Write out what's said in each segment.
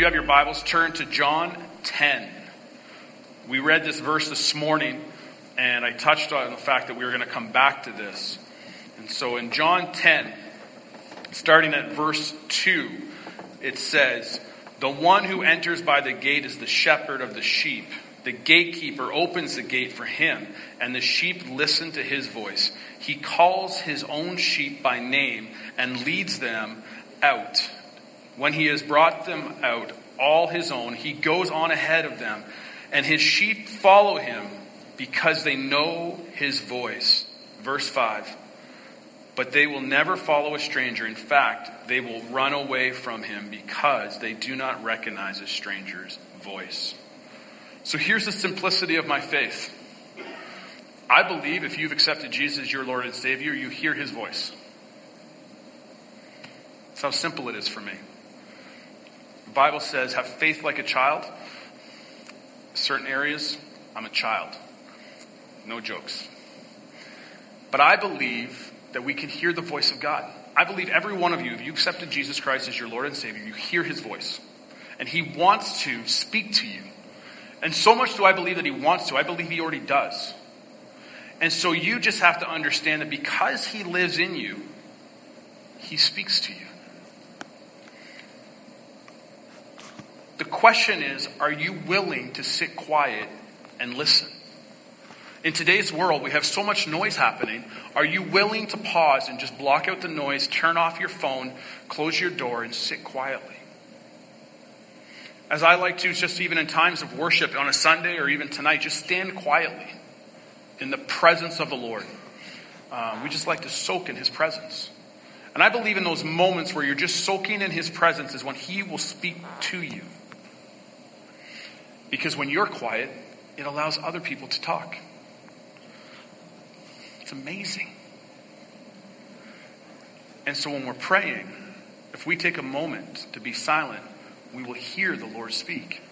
you have your Bibles, turn to John 10. We read this verse this morning, and I touched on the fact that we were going to come back to this. And so in John 10, starting at verse 2, it says, The one who enters by the gate is the shepherd of the sheep. The gatekeeper opens the gate for him, and the sheep listen to his voice. He calls his own sheep by name and leads them out. When he has brought them out, all his own, he goes on ahead of them, and his sheep follow him because they know his voice. Verse 5 But they will never follow a stranger. In fact, they will run away from him because they do not recognize a stranger's voice. So here's the simplicity of my faith. I believe if you've accepted Jesus as your Lord and Savior, you hear his voice. That's how simple it is for me. The Bible says, have faith like a child. Certain areas, I'm a child. No jokes. But I believe that we can hear the voice of God. I believe every one of you, if you accepted Jesus Christ as your Lord and Savior, you hear his voice. And he wants to speak to you. And so much do I believe that he wants to, I believe he already does. And so you just have to understand that because he lives in you, he speaks to you. The question is are you willing to sit quiet and listen? In today's world, we have so much noise happening. Are you willing to pause and just block out the noise, turn off your phone, close your door, and sit quietly? As I like to, just even in times of worship on a Sunday or even tonight, just stand quietly in the presence of the Lord. Um, we just like to soak in His presence. And I believe in those moments where you're just soaking in His presence is when He will speak to you. Because when you're quiet, it allows other people to talk. It's amazing. And so when we're praying, if we take a moment to be silent, we will hear the Lord speak.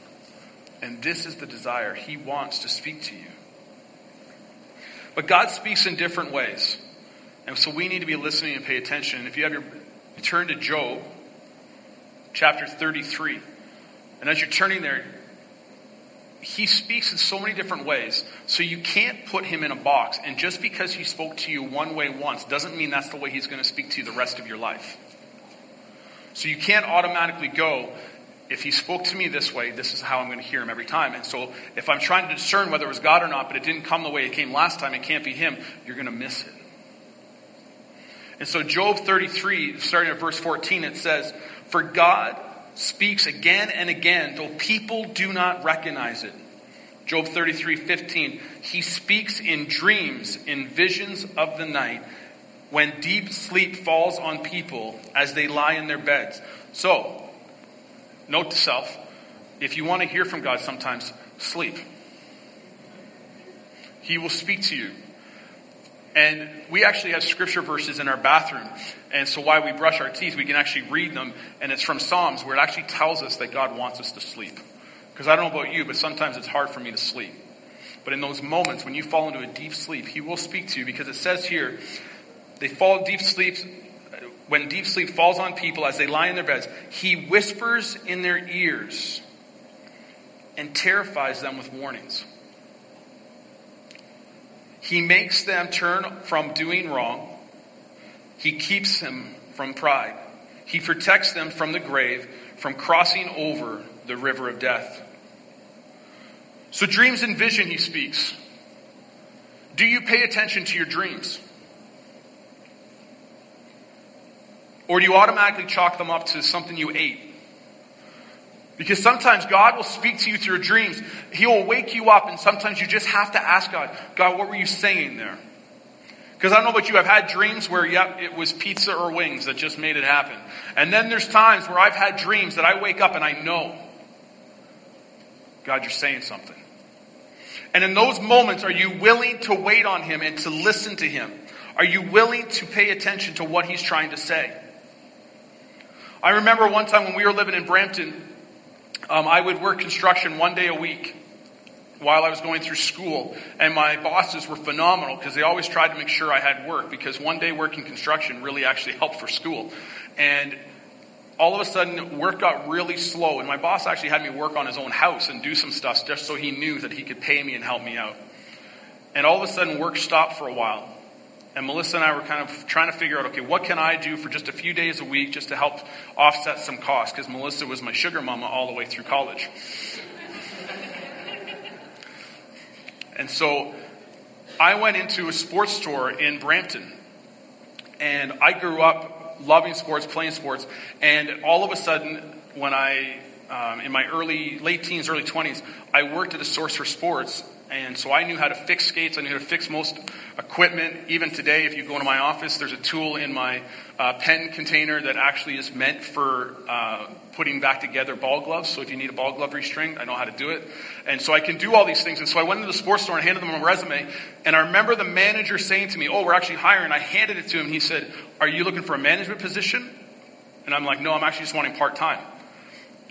And this is the desire. He wants to speak to you. But God speaks in different ways. And so we need to be listening and pay attention. If you have your turn to Job, chapter 33. And as you're turning there, he speaks in so many different ways. So you can't put him in a box. And just because he spoke to you one way once doesn't mean that's the way he's going to speak to you the rest of your life. So you can't automatically go, if he spoke to me this way, this is how I'm going to hear him every time. And so if I'm trying to discern whether it was God or not, but it didn't come the way it came last time, it can't be him, you're going to miss it. And so Job 33, starting at verse 14, it says, For God speaks again and again, though people do not recognize it. Job 33 15. He speaks in dreams, in visions of the night, when deep sleep falls on people as they lie in their beds. So, note to self if you want to hear from God sometimes, sleep. He will speak to you. And we actually have scripture verses in our bathroom. And so while we brush our teeth, we can actually read them. And it's from Psalms where it actually tells us that God wants us to sleep. Because I don't know about you, but sometimes it's hard for me to sleep. But in those moments when you fall into a deep sleep, He will speak to you because it says here, they fall deep sleep. When deep sleep falls on people as they lie in their beds, He whispers in their ears and terrifies them with warnings. He makes them turn from doing wrong. He keeps them from pride. He protects them from the grave, from crossing over the river of death. So, dreams and vision, he speaks. Do you pay attention to your dreams? Or do you automatically chalk them up to something you ate? Because sometimes God will speak to you through dreams. He will wake you up, and sometimes you just have to ask God, God, what were you saying there? Because I don't know about you, I've had dreams where, yep, it was pizza or wings that just made it happen. And then there's times where I've had dreams that I wake up and I know. God, you're saying something. And in those moments, are you willing to wait on Him and to listen to Him? Are you willing to pay attention to what He's trying to say? I remember one time when we were living in Brampton, um, I would work construction one day a week while I was going through school, and my bosses were phenomenal because they always tried to make sure I had work because one day working construction really actually helped for school. And all of a sudden, work got really slow, and my boss actually had me work on his own house and do some stuff just so he knew that he could pay me and help me out. And all of a sudden, work stopped for a while. And Melissa and I were kind of trying to figure out, okay, what can I do for just a few days a week just to help offset some costs? Because Melissa was my sugar mama all the way through college. And so I went into a sports store in Brampton. And I grew up loving sports, playing sports, and all of a sudden, when I, um, in my early, late teens, early 20s, I worked at a source for sports, and so I knew how to fix skates. I knew how to fix most equipment. Even today, if you go into my office, there's a tool in my uh, pen container that actually is meant for uh, putting back together ball gloves. So if you need a ball glove restring, I know how to do it. And so I can do all these things. And so I went into the sports store and handed them a resume. And I remember the manager saying to me, Oh, we're actually hiring. I handed it to him. He said, Are you looking for a management position? And I'm like, No, I'm actually just wanting part time.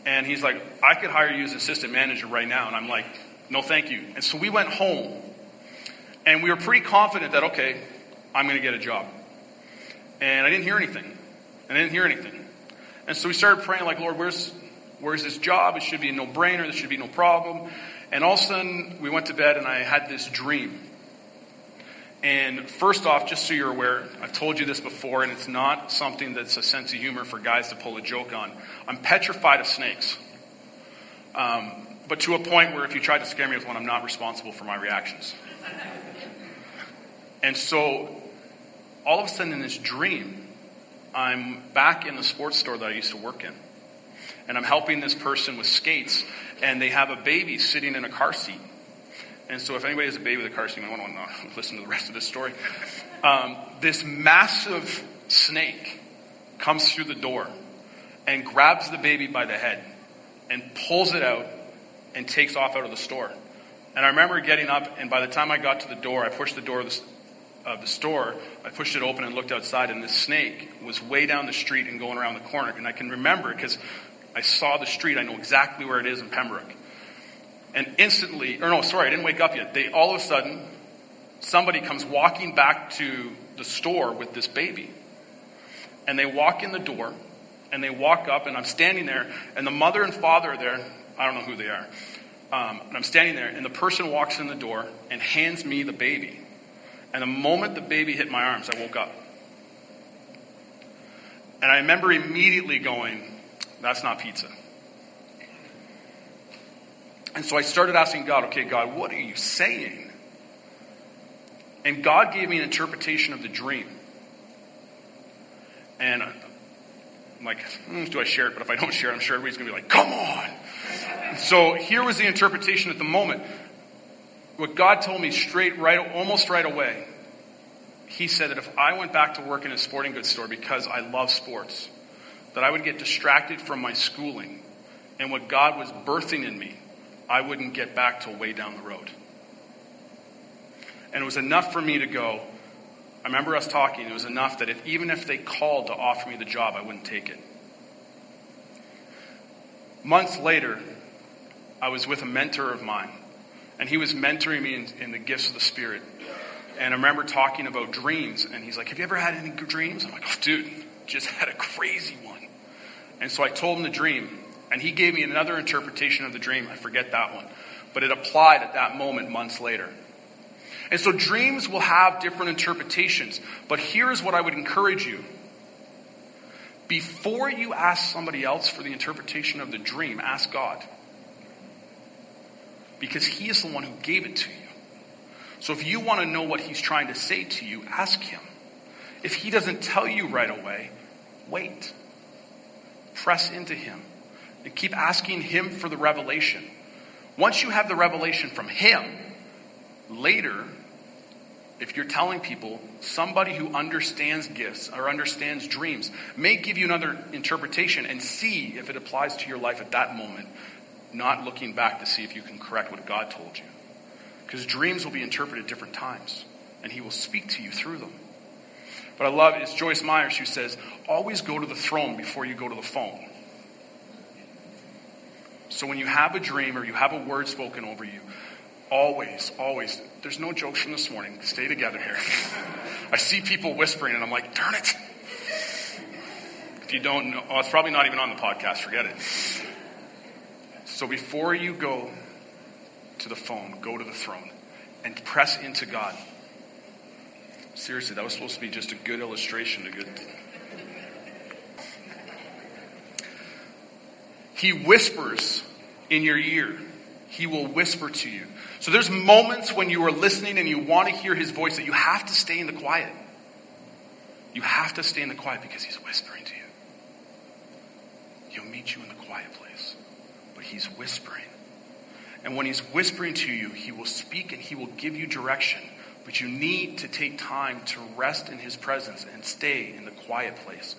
And he's like, I could hire you as assistant manager right now. And I'm like, no, thank you. And so we went home, and we were pretty confident that, okay, I'm going to get a job. And I didn't hear anything. I didn't hear anything. And so we started praying, like, Lord, where's, where's this job? It should be a no brainer. There should be no problem. And all of a sudden, we went to bed, and I had this dream. And first off, just so you're aware, I've told you this before, and it's not something that's a sense of humor for guys to pull a joke on. I'm petrified of snakes. Um, but to a point where if you tried to scare me with one, I'm not responsible for my reactions. And so, all of a sudden in this dream, I'm back in the sports store that I used to work in. And I'm helping this person with skates, and they have a baby sitting in a car seat. And so, if anybody has a baby with a car seat, I want to listen to the rest of this story. Um, this massive snake comes through the door and grabs the baby by the head and pulls it out and takes off out of the store. And I remember getting up, and by the time I got to the door, I pushed the door of the, store, I pushed it open and looked outside, and this snake was way down the street and going around the corner. And I can remember because I saw the street, I know exactly where it is in Pembroke. And instantly, or no, sorry, I didn't wake up yet. They all of a sudden, somebody comes walking back to the store with this baby. And they walk in the door, and they walk up, and I'm standing there, and the mother and father are there, I don't know who they are. Um, and I'm standing there, and the person walks in the door and hands me the baby. And the moment the baby hit my arms, I woke up. And I remember immediately going, That's not pizza. And so I started asking God, Okay, God, what are you saying? And God gave me an interpretation of the dream. And I'm like, mm, do I share it? But if I don't share it, I'm sure everybody's going to be like, Come on. So here was the interpretation at the moment. What God told me straight, right, almost right away. He said that if I went back to work in a sporting goods store because I love sports, that I would get distracted from my schooling and what God was birthing in me, I wouldn't get back till way down the road. And it was enough for me to go. I remember us talking. It was enough that if even if they called to offer me the job, I wouldn't take it. Months later, I was with a mentor of mine, and he was mentoring me in, in, the gifts of the Spirit. And I remember talking about dreams, and he's like, Have you ever had any dreams? I'm like, Oh, dude, just had a crazy one. And so I told him the dream, and he gave me another interpretation of the dream. I forget that one, but it applied at that moment months later. And so dreams will have different interpretations, but here's what I would encourage you. Before you ask somebody else for the interpretation of the dream, ask God because He is the one who gave it to you. So if you want to know what He's trying to say to you, ask Him. If He doesn't tell you right away, wait. Press into Him and keep asking Him for the revelation. Once you have the revelation from Him, later, if you're telling people, somebody who understands gifts or understands dreams may give you another interpretation and see if it applies to your life at that moment not looking back to see if you can correct what God told you. Because dreams will be interpreted different times, and He will speak to you through them. But I love it. It's Joyce Myers who says, always go to the throne before you go to the phone. So when you have a dream or you have a word spoken over you, always, always, there's no jokes from this morning. Stay together here. I see people whispering and I'm like, darn it. If you don't know, oh, it's probably not even on the podcast, forget it. So before you go to the phone, go to the throne and press into God. Seriously, that was supposed to be just a good illustration, a good. He whispers in your ear. He will whisper to you. So there's moments when you are listening and you want to hear his voice that you have to stay in the quiet. You have to stay in the quiet because he's whispering to you. He'll meet you in the quiet place, he's whispering. And when he's whispering to you, he will speak and he will give you direction. But you need to take time to rest in his presence and stay in the quiet place.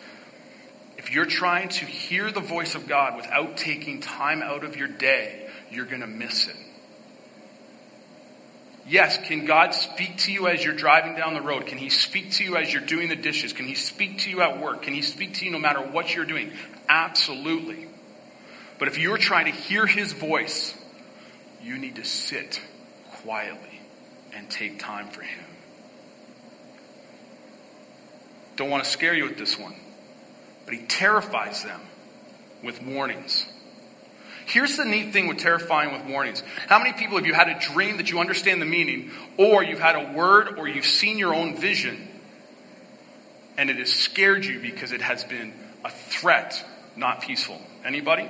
If you're trying to hear the voice of God without taking time out of your day, you're going to miss it. Yes, can God speak to you as you're driving down the road? Can He speak to you as you're doing the dishes? Can He speak to you at work? Can He speak to you no matter what you're doing? Absolutely. But if you're trying to hear His voice, you need to sit quietly and take time for Him. Don't want to scare you with this one, but He terrifies them with warnings. Here's the neat thing with terrifying with warnings. How many people have you had a dream that you understand the meaning, or you've had a word, or you've seen your own vision, and it has scared you because it has been a threat, not peaceful? Anybody?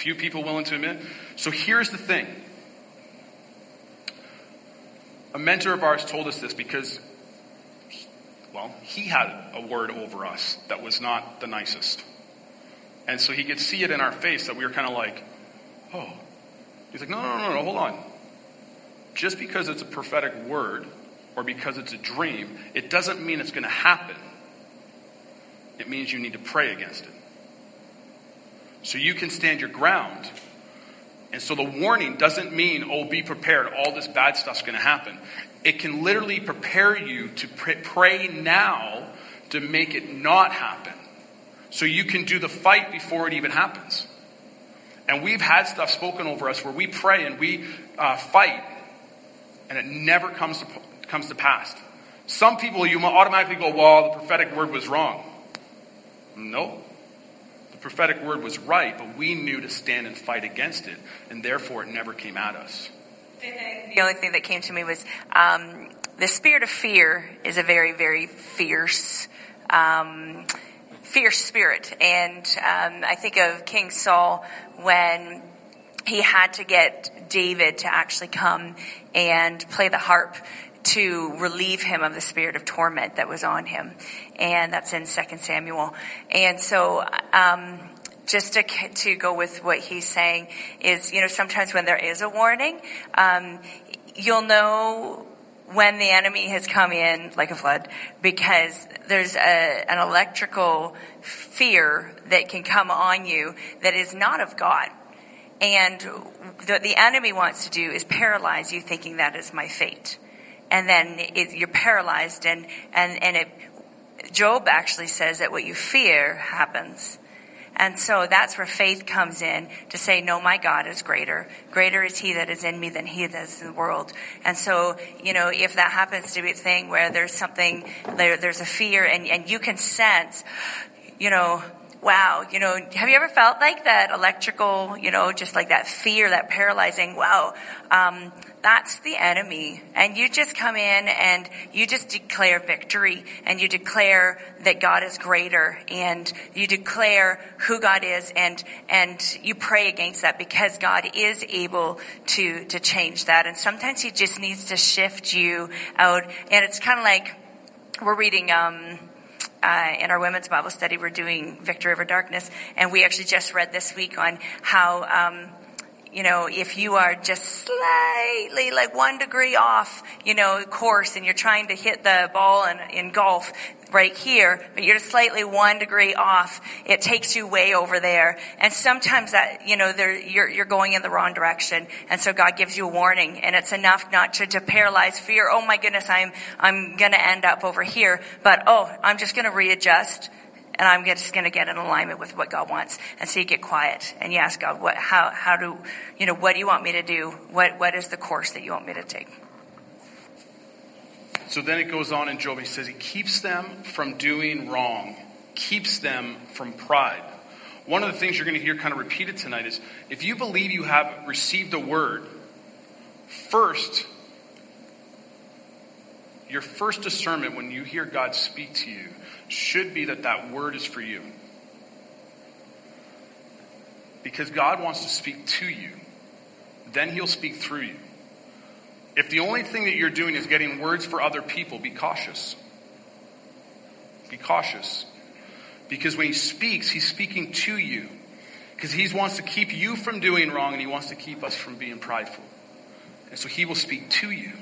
Few people willing to admit. So here's the thing a mentor of ours told us this because, well, he had a word over us that was not the nicest. And so he could see it in our face that we were kind of like, oh. He's like, no, no, no, no, hold on. Just because it's a prophetic word or because it's a dream, it doesn't mean it's going to happen. It means you need to pray against it. So you can stand your ground and so the warning doesn't mean, oh, be prepared, all this bad stuff's going to happen. It can literally prepare you to pray now to make it not happen. So you can do the fight before it even happens. And we've had stuff spoken over us where we pray and we uh, fight, and it never comes to, comes to pass. Some people, you automatically go, well, the prophetic word was wrong. No, prophetic word was right, but we knew to stand and fight against it, and therefore it never came at us. The only thing that came to me was um, the spirit of fear is a very, very fierce, um, fierce spirit. And um, I think of King Saul when he had to get David to actually come and play the harp to relieve him of the spirit of torment that was on him. And that's in 2 Samuel. And so, um, just to, to go with what he's saying is, you know, sometimes when there is a warning, um, you'll know when the enemy has come in like a flood because there's a, an electrical fear that can come on you that is not of God. And what the enemy wants to do is paralyze you thinking that is my fate and then it, you're paralyzed and, and, and it, Job actually says that what you fear happens. And so that's where faith comes in to say, no, my God is greater. Greater is he that is in me than he that is in the world. And so, you know, if that happens to be a thing where there's something, there, there's a fear and, and you can sense, you know, wow, you know, have you ever felt like that electrical, you know, just like that fear, that paralyzing, wow, um, that's the enemy. And you just come in and you just declare victory and you declare that God is greater and you declare who God is and, and you pray against that because God is able to, to change that. And sometimes he just needs to shift you out. And it's kind of like, we're reading, um, uh, in our women's Bible study, we're doing Victory Over Darkness, and we actually just read this week on how, um, you know, if you are just slightly, like one degree off, you know, course, and you're trying to hit the ball in, in golf, right here, but you're slightly one degree off, it takes you way over there. And sometimes that, you know, you're, you're going in the wrong direction. And so God gives you a warning and it's enough not to, to paralyze fear. Oh my goodness, I'm, I'm going to end up over here. But oh, I'm just going to readjust and I'm just going to get in alignment with what God wants. And so you get quiet and you ask God, what, how, how do, you know, what do you want me to do? What, what is the course that you want me to take? So then it goes on in Job. He says he keeps them from doing wrong, keeps them from pride. One of the things you're going to hear kind of repeated tonight is if you believe you have received a word, first, your first discernment when you hear God speak to you should be that that word is for you. Because God wants to speak to you, then He'll speak through you. If the only thing that you're doing is getting words for other people, be cautious. Be cautious. Because when he speaks, he's speaking to you. Because he wants to keep you from doing wrong and he wants to keep us from being prideful. And so he will speak to you.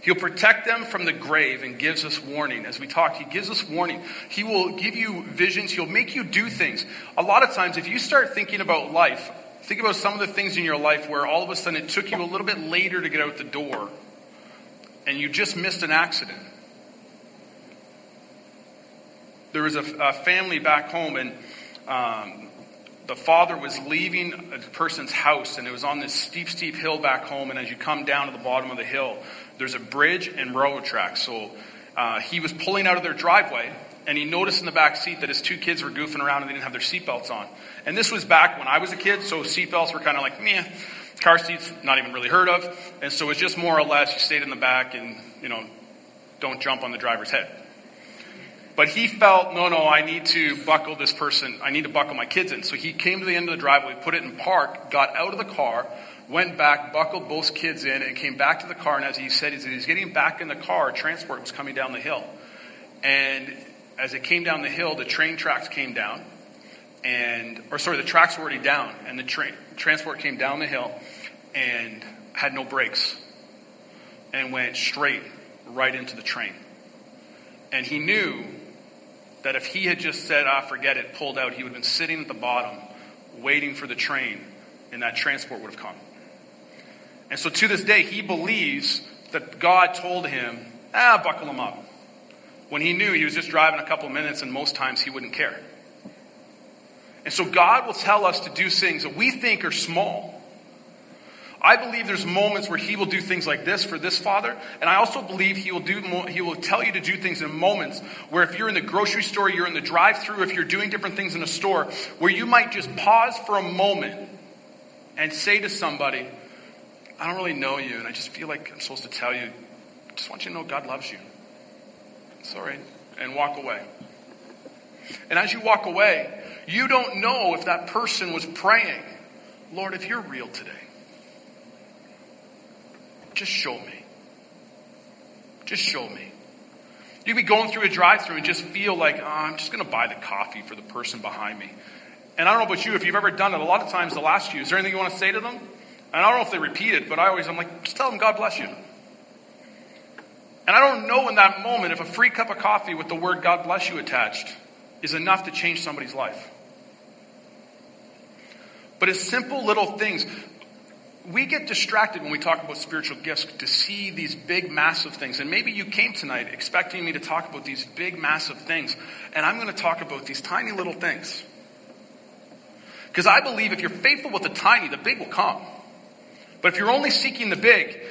He'll protect them from the grave and gives us warning. As we talk, he gives us warning. He will give you visions. He'll make you do things. A lot of times, if you start thinking about life, Think about some of the things in your life where all of a sudden it took you a little bit later to get out the door and you just missed an accident. There was a, a family back home and um, the father was leaving a person's house and it was on this steep, steep hill back home. And as you come down to the bottom of the hill, there's a bridge and railroad tracks. So uh, he was pulling out of their driveway and he noticed in the back seat that his two kids were goofing around and they didn't have their seatbelts on. And this was back when I was a kid, so seatbelts were kind of like, meh. Car seats, not even really heard of. And so it was just more or less you stayed in the back and, you know, don't jump on the driver's head. But he felt, no, no, I need to buckle this person, I need to buckle my kids in. So he came to the end of the driveway, put it in park, got out of the car, went back, buckled both kids in, and came back to the car. And as he said, as he was getting back in the car, transport was coming down the hill. And as it came down the hill, the train tracks came down, and or sorry, the tracks were already down, and the train transport came down the hill and had no brakes, and went straight right into the train. And he knew that if he had just said, "Ah, forget it," pulled out, he would have been sitting at the bottom, waiting for the train, and that transport would have come. And so to this day, he believes that God told him, "Ah, buckle him up." When he knew he was just driving a couple minutes and most times he wouldn't care. And so God will tell us to do things that we think are small. I believe there's moments where he will do things like this for this father, and I also believe he will do he will tell you to do things in moments where if you're in the grocery store, you're in the drive-through, if you're doing different things in a store, where you might just pause for a moment and say to somebody, I don't really know you, and I just feel like I'm supposed to tell you, I just want you to know God loves you. Sorry, and walk away. And as you walk away, you don't know if that person was praying, Lord, if you're real today, just show me. Just show me. You'd be going through a drive through and just feel like, oh, I'm just going to buy the coffee for the person behind me. And I don't know about you, if you've ever done it, a lot of times they'll ask you, is there anything you want to say to them? And I don't know if they repeat it, but I always, I'm like, just tell them God bless you. And I don't know in that moment if a free cup of coffee with the word God bless you attached is enough to change somebody's life. But it's simple little things. We get distracted when we talk about spiritual gifts to see these big, massive things. And maybe you came tonight expecting me to talk about these big, massive things. And I'm going to talk about these tiny little things. Because I believe if you're faithful with the tiny, the big will come. But if you're only seeking the big,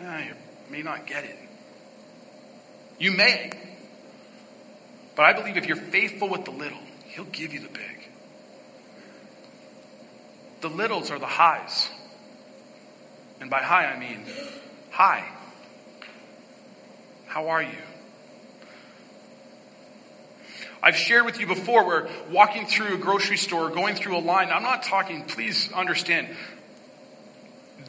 eh, you're may not get it. You may. But I believe if you're faithful with the little, He'll give you the big. The littles are the highs. And by high, I mean hi. How are you? I've shared with you before where walking through a grocery store, going through a line, I'm not talking, please understand,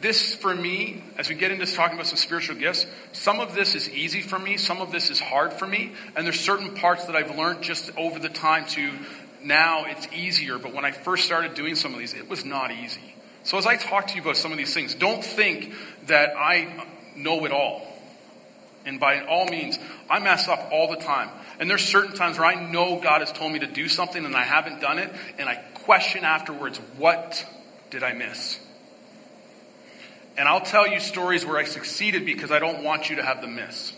this for me, as we get into talking about some spiritual gifts, some of this is easy for me, some of this is hard for me, and there's certain parts that I've learned just over the time to now it's easier. But when I first started doing some of these, it was not easy. So as I talk to you about some of these things, don't think that I know it all. And by all means, I mess up all the time. And there's certain times where I know God has told me to do something and I haven't done it, and I question afterwards, what did I miss? And I'll tell you stories where I succeeded because I don't want you to have the miss.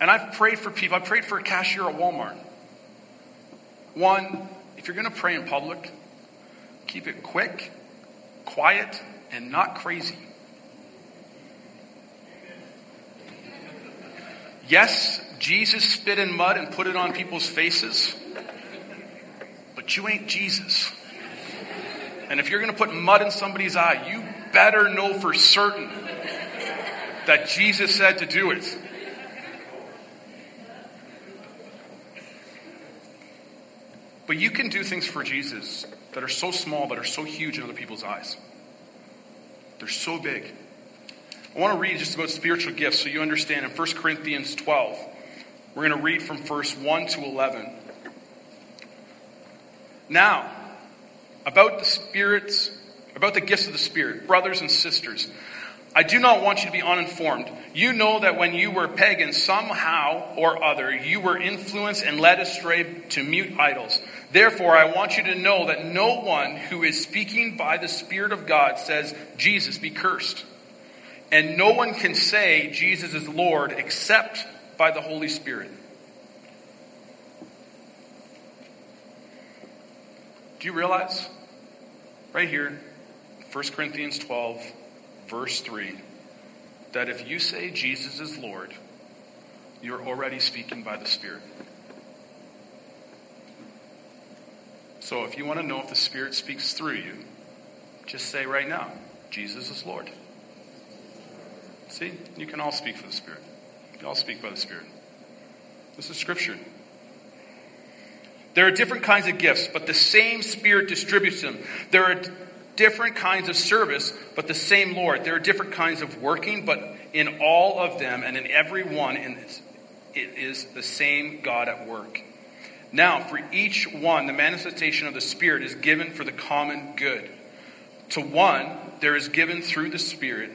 And I've prayed for people. I prayed for a cashier at Walmart. One, if you're going to pray in public, keep it quick, quiet, and not crazy. Yes, Jesus spit in mud and put it on people's faces, but you ain't Jesus. And if you're going to put mud in somebody's eye, you better know for certain that Jesus said to do it. But you can do things for Jesus that are so small, but are so huge in other people's eyes. They're so big. I want to read just about spiritual gifts so you understand in 1 Corinthians 12. We're going to read from verse 1 to 11. Now, about the spirits, about the gifts of the Spirit, brothers and sisters, I do not want you to be uninformed. You know that when you were pagans, somehow or other, you were influenced and led astray to mute idols. Therefore, I want you to know that no one who is speaking by the Spirit of God says, Jesus be cursed. And no one can say Jesus is Lord except by the Holy Spirit. Do you realize? Right here, 1 Corinthians 12, verse 3, that if you say Jesus is Lord, you're already speaking by the Spirit. So if you want to know if the Spirit speaks through you, just say right now, Jesus is Lord. See, you can all speak for the Spirit. You all speak by the Spirit. This is Scripture. There are different kinds of gifts, but the same Spirit distributes them. There are different kinds of service, but the same Lord. There are different kinds of working, but in all of them and in every one, it is the same God at work. Now, for each one, the manifestation of the Spirit is given for the common good. To one, there is given through the Spirit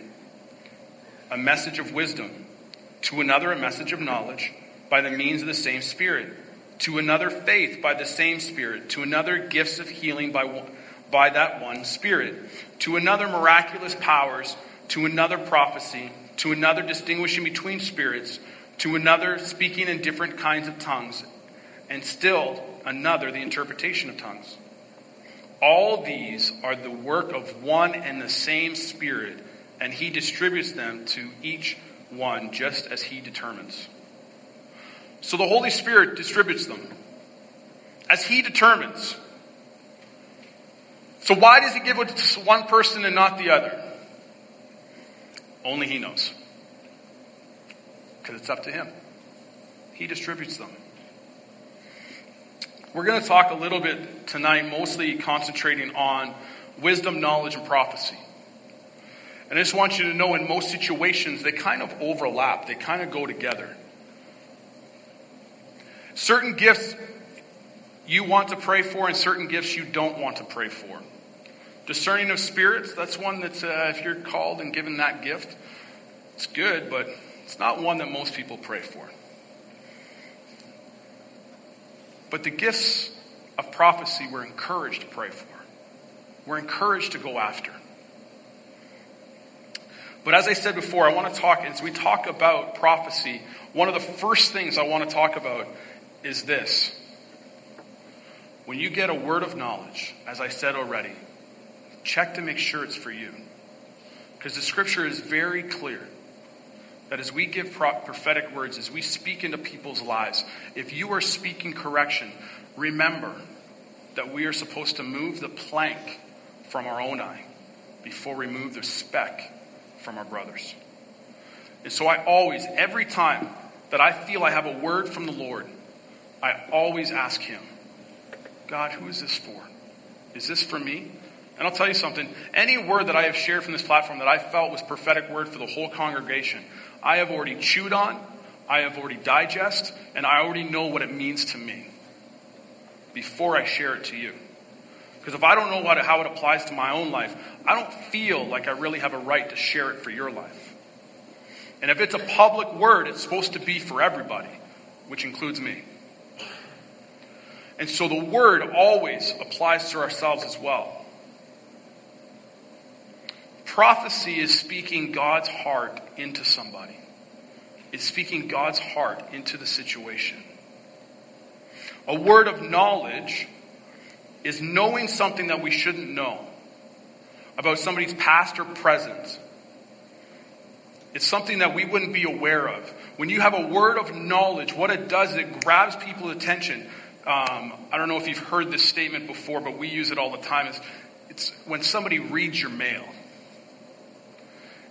a message of wisdom, to another, a message of knowledge by the means of the same Spirit, to another, faith by the same Spirit, to another, gifts of healing by one by that one Spirit, to another miraculous powers, to another prophecy, to another distinguishing between spirits, to another speaking in different kinds of tongues, and still another the interpretation of tongues. All these are the work of one and the same Spirit, and He distributes them to each one just as He determines. So the Holy Spirit distributes them as He determines. So why does he give it to one person and not the other? Only he knows. Because it's up to him. He distributes them. We're going to talk a little bit tonight, mostly concentrating on wisdom, knowledge, and prophecy. And I just want you to know in most situations, they kind of overlap, they kind of go together. Certain gifts you want to pray for, and certain gifts you don't want to pray for. Discerning of spirits, that's one that's, uh, if you're called and given that gift, it's good, but it's not one that most people pray for. But the gifts of prophecy we're encouraged to pray for, we're encouraged to go after. But as I said before, I want to talk, as we talk about prophecy, one of the first things I want to talk about is this. When you get a word of knowledge, as I said already, check to make sure it's for you. Because the scripture is very clear that as we give prophetic words, as we speak into people's lives, if you are speaking correction, remember that we are supposed to move the plank from our own eye before we move the speck from our brothers. And so I always, every time that I feel I have a word from the Lord, I always ask Him, God, who is this for? Is this for me? And I'll tell you something any word that I have shared from this platform that I felt was prophetic word for the whole congregation, I have already chewed on, I have already digested, and I already know what it means to me before I share it to you. Because if I don't know how it applies to my own life, I don't feel like I really have a right to share it for your life. And if it's a public word, it's supposed to be for everybody, which includes me. And so the word always applies to ourselves as well. Prophecy is speaking God's heart into somebody. It's speaking God's heart into the situation. A word of knowledge is knowing something that we shouldn't know about somebody's past or present. It's something that we wouldn't be aware of. When you have a word of knowledge, what it does is it grabs people's attention. Um, I don't know if you've heard this statement before, but we use it all the time. It's, it's when somebody reads your mail.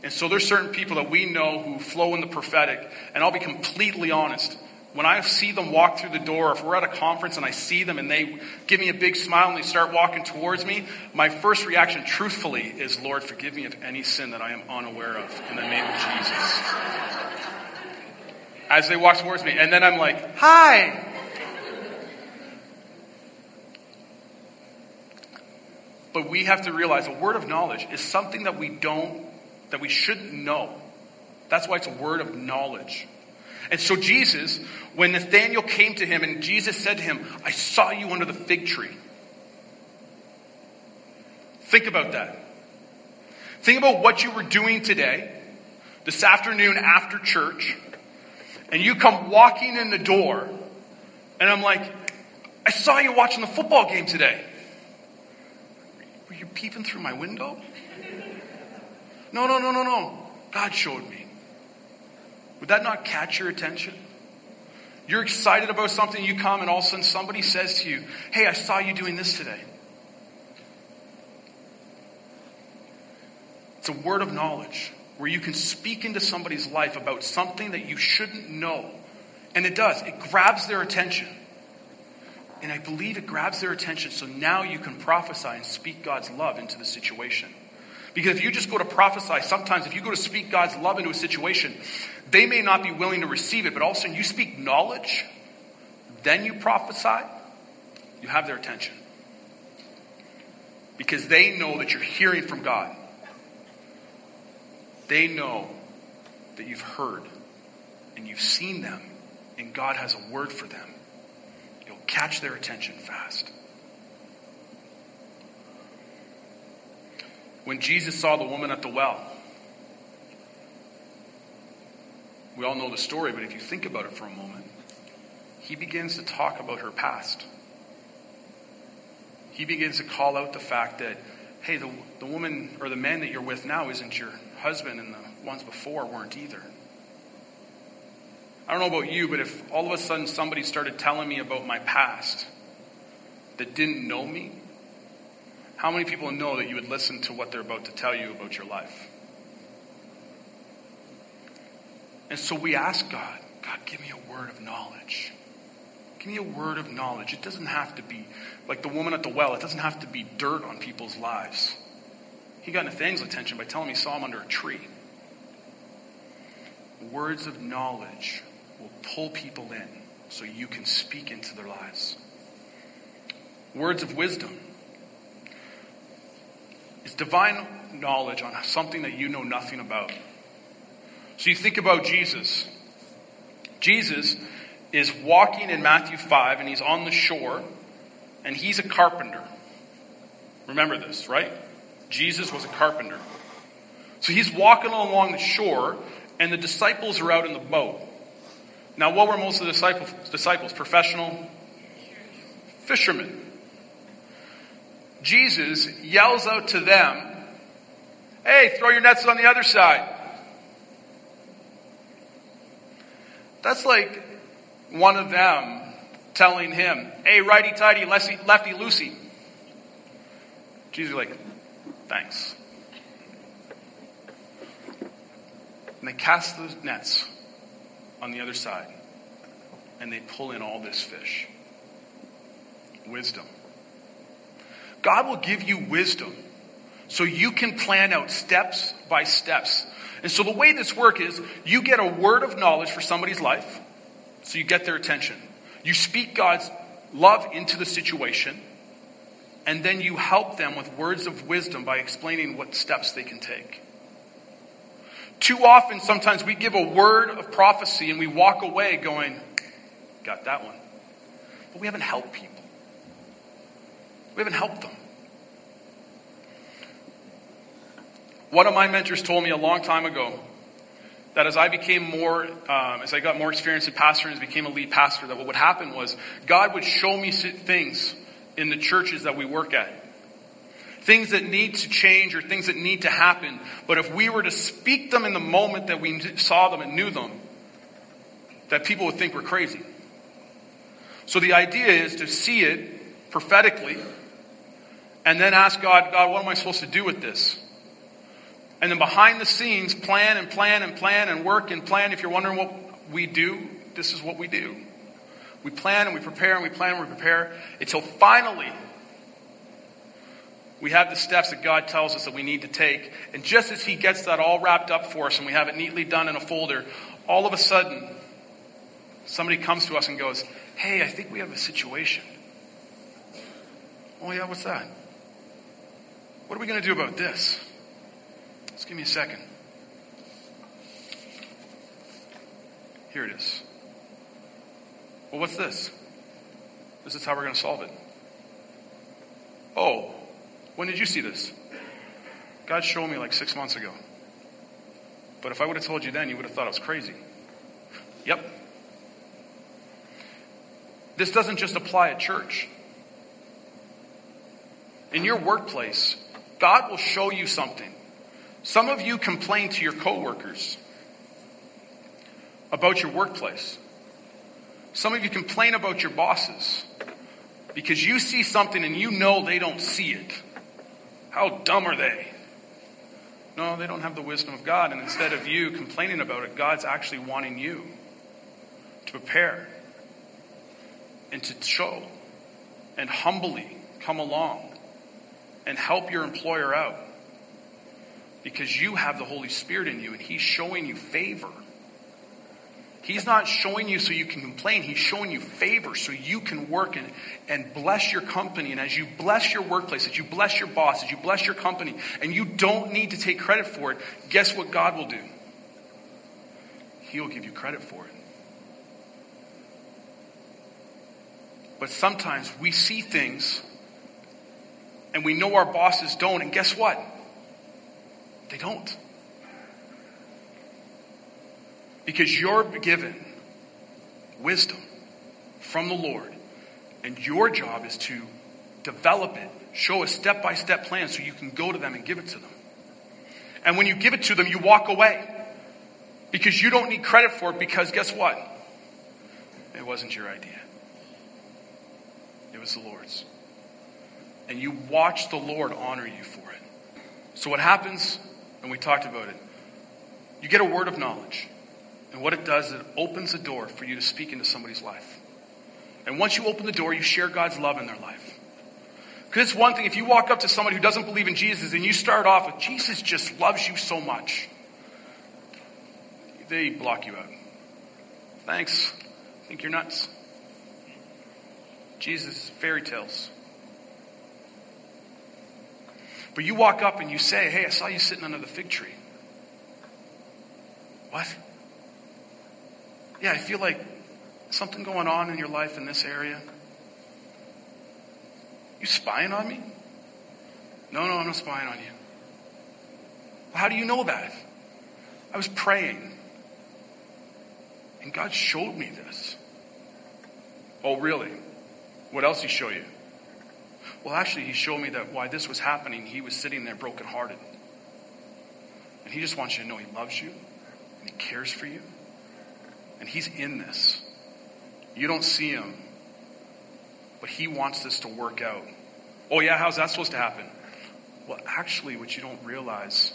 And so there's certain people that we know who flow in the prophetic, and I'll be completely honest when I see them walk through the door, if we're at a conference and I see them and they give me a big smile and they start walking towards me, my first reaction, truthfully, is, Lord, forgive me of any sin that I am unaware of in the name of Jesus. As they walk towards me. And then I'm like, hi. But we have to realize a word of knowledge is something that we don't, that we shouldn't know. That's why it's a word of knowledge. And so Jesus, when Nathanael came to him and Jesus said to him, I saw you under the fig tree. Think about that. Think about what you were doing today, this afternoon after church, and you come walking in the door, and I'm like, I saw you watching the football game today. Peeping through my window? No, no, no, no, no. God showed me. Would that not catch your attention? You're excited about something, you come, and all of a sudden somebody says to you, Hey, I saw you doing this today. It's a word of knowledge where you can speak into somebody's life about something that you shouldn't know. And it does, it grabs their attention. And I believe it grabs their attention so now you can prophesy and speak God's love into the situation. Because if you just go to prophesy, sometimes if you go to speak God's love into a situation, they may not be willing to receive it, but all of a sudden you speak knowledge, then you prophesy, you have their attention. Because they know that you're hearing from God. They know that you've heard and you've seen them, and God has a word for them. Catch their attention fast. When Jesus saw the woman at the well, we all know the story, but if you think about it for a moment, he begins to talk about her past. He begins to call out the fact that, hey, the, the woman or the man that you're with now isn't your husband, and the ones before weren't either. I don't know about you, but if all of a sudden somebody started telling me about my past that didn't know me, how many people know that you would listen to what they're about to tell you about your life? And so we ask God, God, give me a word of knowledge. Give me a word of knowledge. It doesn't have to be like the woman at the well, it doesn't have to be dirt on people's lives. He got Nathaniel's attention by telling me he saw him under a tree. Words of knowledge will pull people in so you can speak into their lives. Words of wisdom is divine knowledge on something that you know nothing about. So you think about Jesus. Jesus is walking in Matthew 5 and he's on the shore and he's a carpenter. Remember this, right? Jesus was a carpenter. So he's walking along the shore and the disciples are out in the boat. Now, what were most of the disciples? disciples professional fishermen. Jesus yells out to them, Hey, throw your nets on the other side. That's like one of them telling him, Hey, righty tighty, lefty, loosey. Jesus is like, Thanks. And they cast the nets on the other side, and they pull in all this fish. Wisdom. God will give you wisdom so you can plan out steps by steps. And so the way this works is you get a word of knowledge for somebody's life, so you get their attention. You speak God's love into the situation, and then you help them with words of wisdom by explaining what steps they can take. Too often, sometimes we give a word of prophecy and we walk away going, Got that one. But we haven't helped people. We haven't helped them. One of my mentors told me a long time ago that as I became more, um, as I got more experience in pastoring, as I became a lead pastor, that what would happen was God would show me things in the churches that we work at. Things that need to change or things that need to happen. But if we were to speak them in the moment that we saw them and knew them, that people would think we're crazy. So the idea is to see it prophetically and then ask God, God, what am I supposed to do with this? And then behind the scenes, plan and plan and plan and work and plan. If you're wondering what we do, this is what we do. We plan and we prepare and we plan and we prepare until finally we have the steps that God tells us that we need to take. And just as He gets that all wrapped up for us and we have it neatly done in a folder, all of a sudden, somebody comes to us and goes, Hey, I think we have a situation. Oh, yeah, what's that? What are we going to do about this? Just give me a second. Here it is. Well, what's this? This is how we're going to solve it. Oh, when did you see this? God showed me like six months ago. But if I would have told you then, you would have thought I was crazy. Yep. This doesn't just apply at church. In your workplace, God will show you something. Some of you complain to your coworkers about your workplace. Some of you complain about your bosses because you see something and you know they don't see it. How dumb are they? No, they don't have the wisdom of God. And instead of you complaining about it, God's actually wanting you to prepare and to show and humbly come along and help your employer out because you have the Holy Spirit in you and He's showing you favor. He's not showing you so you can complain. He's showing you favor so you can work and, and bless your company. And as you bless your workplace, as you bless your boss, as you bless your company, and you don't need to take credit for it, guess what God will do? He'll give you credit for it. But sometimes we see things and we know our bosses don't, and guess what? They don't. Because you're given wisdom from the Lord, and your job is to develop it, show a step by step plan so you can go to them and give it to them. And when you give it to them, you walk away because you don't need credit for it because guess what? It wasn't your idea, it was the Lord's. And you watch the Lord honor you for it. So, what happens, and we talked about it, you get a word of knowledge. And what it does is it opens the door for you to speak into somebody's life. And once you open the door, you share God's love in their life. Because it's one thing, if you walk up to somebody who doesn't believe in Jesus and you start off with, Jesus just loves you so much, they block you out. Thanks. I think you're nuts. Jesus, fairy tales. But you walk up and you say, Hey, I saw you sitting under the fig tree. What? Yeah, I feel like something going on in your life in this area. You spying on me? No, no, I'm not spying on you. Well, how do you know that? I was praying. And God showed me this. Oh, really? What else He show you? Well, actually, He showed me that why this was happening, He was sitting there brokenhearted. And He just wants you to know He loves you and He cares for you and He's in this. You don't see Him, but He wants this to work out. Oh, yeah, how's that supposed to happen? Well, actually, what you don't realize,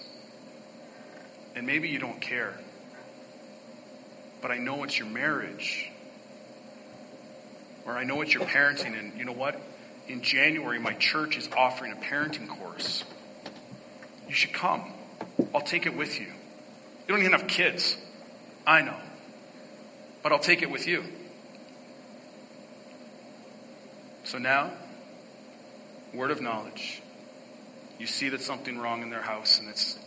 and maybe you don't care, but I know it's your marriage, or I know it's your parenting, and you know what? In January, my church is offering a parenting course. You should come. I'll take it with you. You don't even have kids. I know but I'll take it with you. So now, word of knowledge. You see that something wrong in their house and it's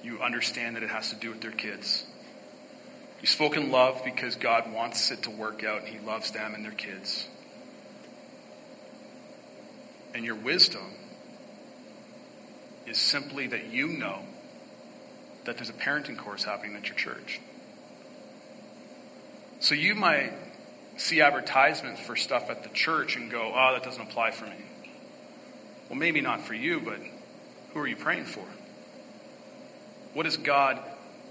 you understand that it has to do with their kids. You spoke in love because God wants it to work out and He loves them and their kids. And your wisdom is simply that you know that there's a parenting course happening at your church. So you might see advertisements for stuff at the church and go, oh, that doesn't apply for me. Well, maybe not for you, but who are you praying for? What is God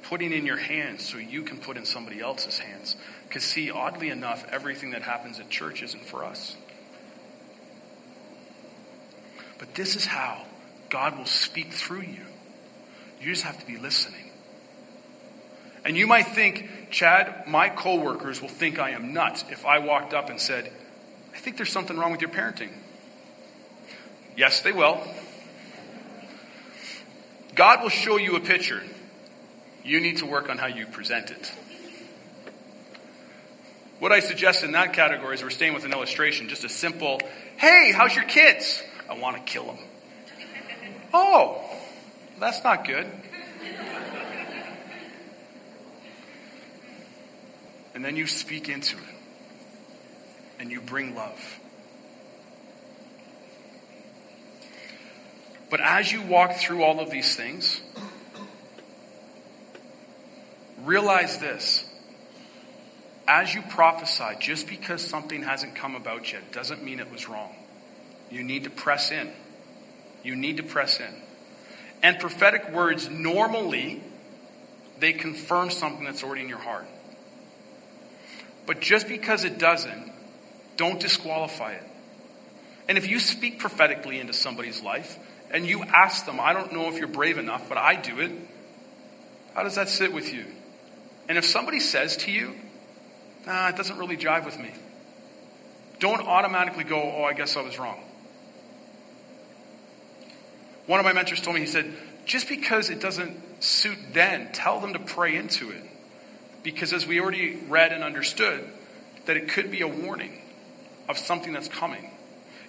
putting in your hands so you can put in somebody else's hands? Because, see, oddly enough, everything that happens at church isn't for us. But this is how God will speak through you. You just have to be listening. And you might think, Chad, my coworkers will think I am nuts if I walked up and said, I think there's something wrong with your parenting. Yes, they will. God will show you a picture. You need to work on how you present it. What I suggest in that category is we're staying with an illustration, just a simple, hey, how's your kids? I want to kill them. oh, that's not good. And then you speak into it. And you bring love. But as you walk through all of these things, realize this. As you prophesy, just because something hasn't come about yet doesn't mean it was wrong. You need to press in. You need to press in. And prophetic words normally they confirm something that's already in your heart. But just because it doesn't, don't disqualify it. And if you speak prophetically into somebody's life and you ask them, I don't know if you're brave enough, but I do it, how does that sit with you? And if somebody says to you, nah, it doesn't really jive with me, don't automatically go, oh, I guess I was wrong. One of my mentors told me, he said, just because it doesn't suit then, tell them to pray into it. Because as we already read and understood, that it could be a warning of something that's coming.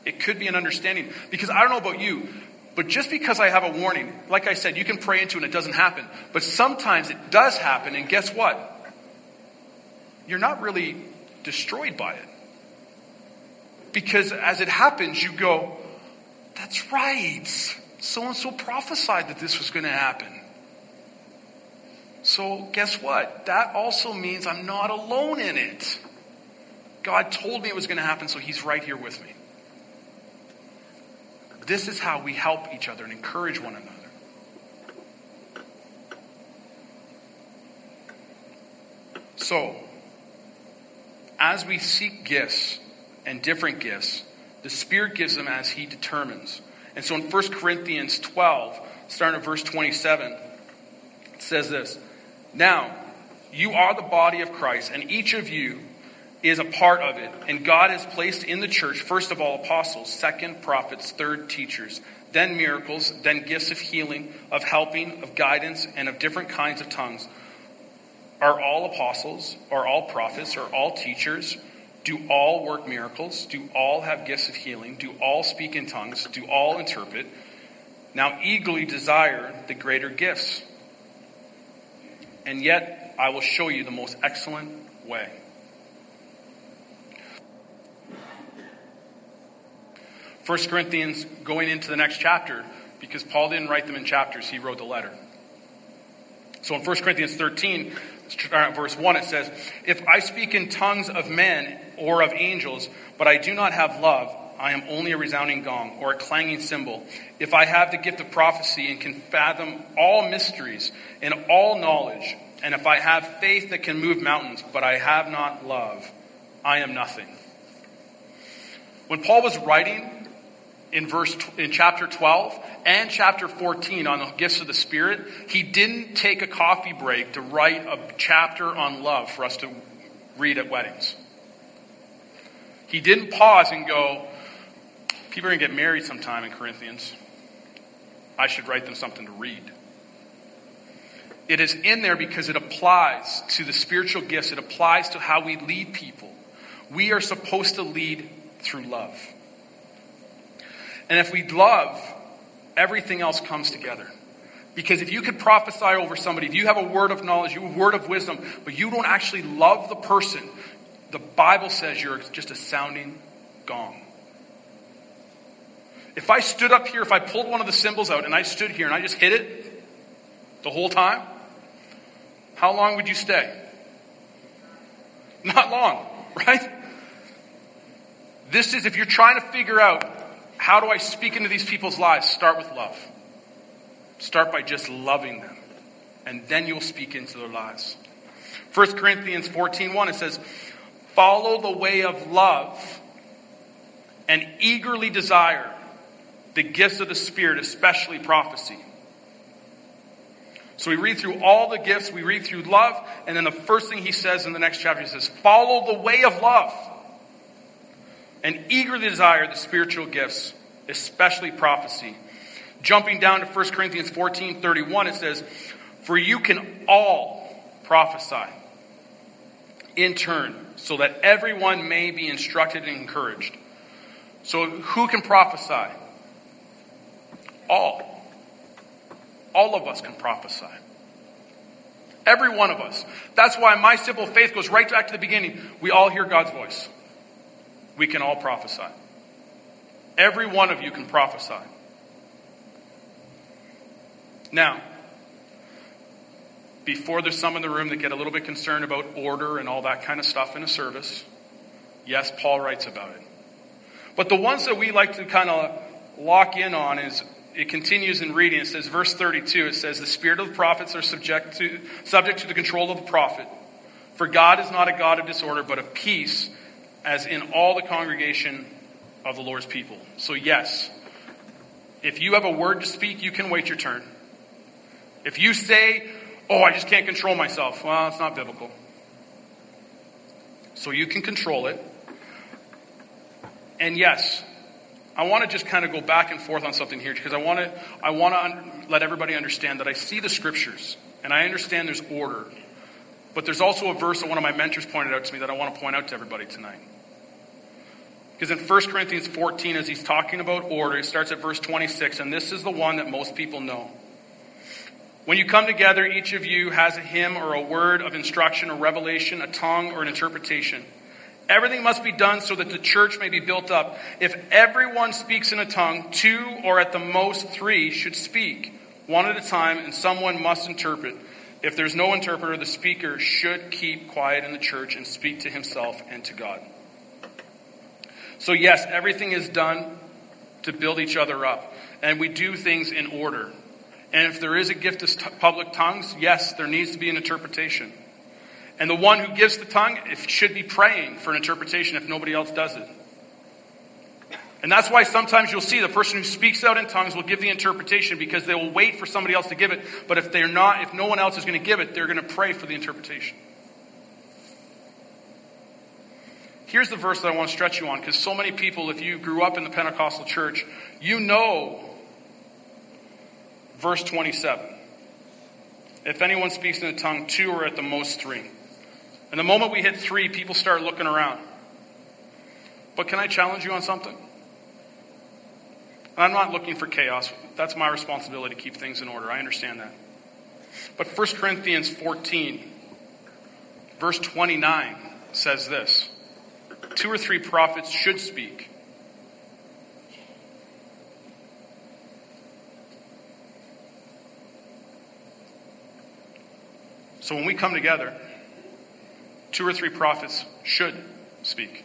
It could be an understanding. Because I don't know about you, but just because I have a warning, like I said, you can pray into it and it doesn't happen. But sometimes it does happen, and guess what? You're not really destroyed by it. Because as it happens, you go, that's right. So and so prophesied that this was going to happen. So, guess what? That also means I'm not alone in it. God told me it was going to happen, so He's right here with me. This is how we help each other and encourage one another. So, as we seek gifts and different gifts, the Spirit gives them as He determines. And so in 1 Corinthians 12, starting at verse 27, it says this now, you are the body of Christ, and each of you is a part of it. And God has placed in the church, first of all, apostles, second, prophets, third, teachers, then miracles, then gifts of healing, of helping, of guidance, and of different kinds of tongues. Are all apostles? Are all prophets? Are all teachers? Do all work miracles? Do all have gifts of healing? Do all speak in tongues? Do all interpret? Now eagerly desire the greater gifts and yet I will show you the most excellent way. First Corinthians, going into the next chapter, because Paul didn't write them in chapters, he wrote the letter. So in 1 Corinthians 13, uh, verse 1, it says, If I speak in tongues of men or of angels, but I do not have love, I am only a resounding gong or a clanging cymbal. If I have the gift of prophecy and can fathom all mysteries and all knowledge, and if I have faith that can move mountains, but I have not love, I am nothing. When Paul was writing in verse in chapter 12 and chapter 14 on the gifts of the spirit, he didn't take a coffee break to write a chapter on love for us to read at weddings. He didn't pause and go, People are going to get married sometime in Corinthians. I should write them something to read. It is in there because it applies to the spiritual gifts, it applies to how we lead people. We are supposed to lead through love. And if we love, everything else comes together. Because if you could prophesy over somebody, if you have a word of knowledge, you have a word of wisdom, but you don't actually love the person, the Bible says you're just a sounding gong. If I stood up here, if I pulled one of the cymbals out and I stood here and I just hit it the whole time, how long would you stay? Not long, right? This is if you're trying to figure out how do I speak into these people's lives, start with love. Start by just loving them, and then you'll speak into their lives. 1 Corinthians 14 1, it says, Follow the way of love and eagerly desire the gifts of the Spirit, especially prophecy. So we read through all the gifts, we read through love, and then the first thing he says in the next chapter, he says, Follow the way of love and eagerly desire the spiritual gifts, especially prophecy. Jumping down to 1 Corinthians 14 31, it says, For you can all prophesy in turn, so that everyone may be instructed and encouraged. So, who can prophesy? All. All of us can prophesy. Every one of us. That's why my simple faith goes right back to the beginning. We all hear God's voice. We can all prophesy. Every one of you can prophesy. Now, before there's some in the room that get a little bit concerned about order and all that kind of stuff in a service, yes, Paul writes about it. But the ones that we like to kind of lock in on is it continues in reading. It says, verse 32, it says, The spirit of the prophets are subject to, subject to the control of the prophet. For God is not a God of disorder, but of peace, as in all the congregation of the Lord's people. So, yes, if you have a word to speak, you can wait your turn. If you say, oh, I just can't control myself. Well, it's not biblical. So you can control it. And yes, I want to just kind of go back and forth on something here because I want to I want to un- let everybody understand that I see the scriptures and I understand there's order. But there's also a verse that one of my mentors pointed out to me that I want to point out to everybody tonight. Because in 1 Corinthians 14, as he's talking about order, he starts at verse 26, and this is the one that most people know. When you come together, each of you has a hymn or a word of instruction or revelation, a tongue or an interpretation. Everything must be done so that the church may be built up. If everyone speaks in a tongue, two or at the most three should speak, one at a time, and someone must interpret. If there's no interpreter, the speaker should keep quiet in the church and speak to himself and to God. So, yes, everything is done to build each other up, and we do things in order. And if there is a gift of public tongues, yes, there needs to be an interpretation. And the one who gives the tongue should be praying for an interpretation if nobody else does it. And that's why sometimes you'll see the person who speaks out in tongues will give the interpretation because they will wait for somebody else to give it. But if they're not, if no one else is going to give it, they're going to pray for the interpretation. Here's the verse that I want to stretch you on because so many people, if you grew up in the Pentecostal church, you know verse 27. If anyone speaks in a tongue, two or at the most three. And the moment we hit three, people start looking around. But can I challenge you on something? I'm not looking for chaos. That's my responsibility to keep things in order. I understand that. But 1 Corinthians 14, verse 29 says this Two or three prophets should speak. So when we come together, two or three prophets should speak.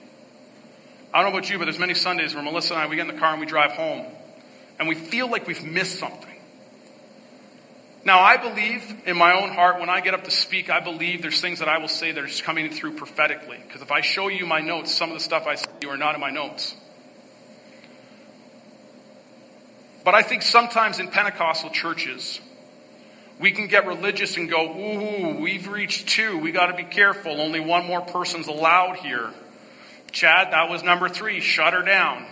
I don't know about you, but there's many Sundays where Melissa and I, we get in the car and we drive home, and we feel like we've missed something. Now, I believe in my own heart, when I get up to speak, I believe there's things that I will say that are just coming through prophetically. Because if I show you my notes, some of the stuff I say you are not in my notes. But I think sometimes in Pentecostal churches, we can get religious and go, ooh, we've reached two. We got to be careful. Only one more person's allowed here. Chad, that was number three. Shut her down.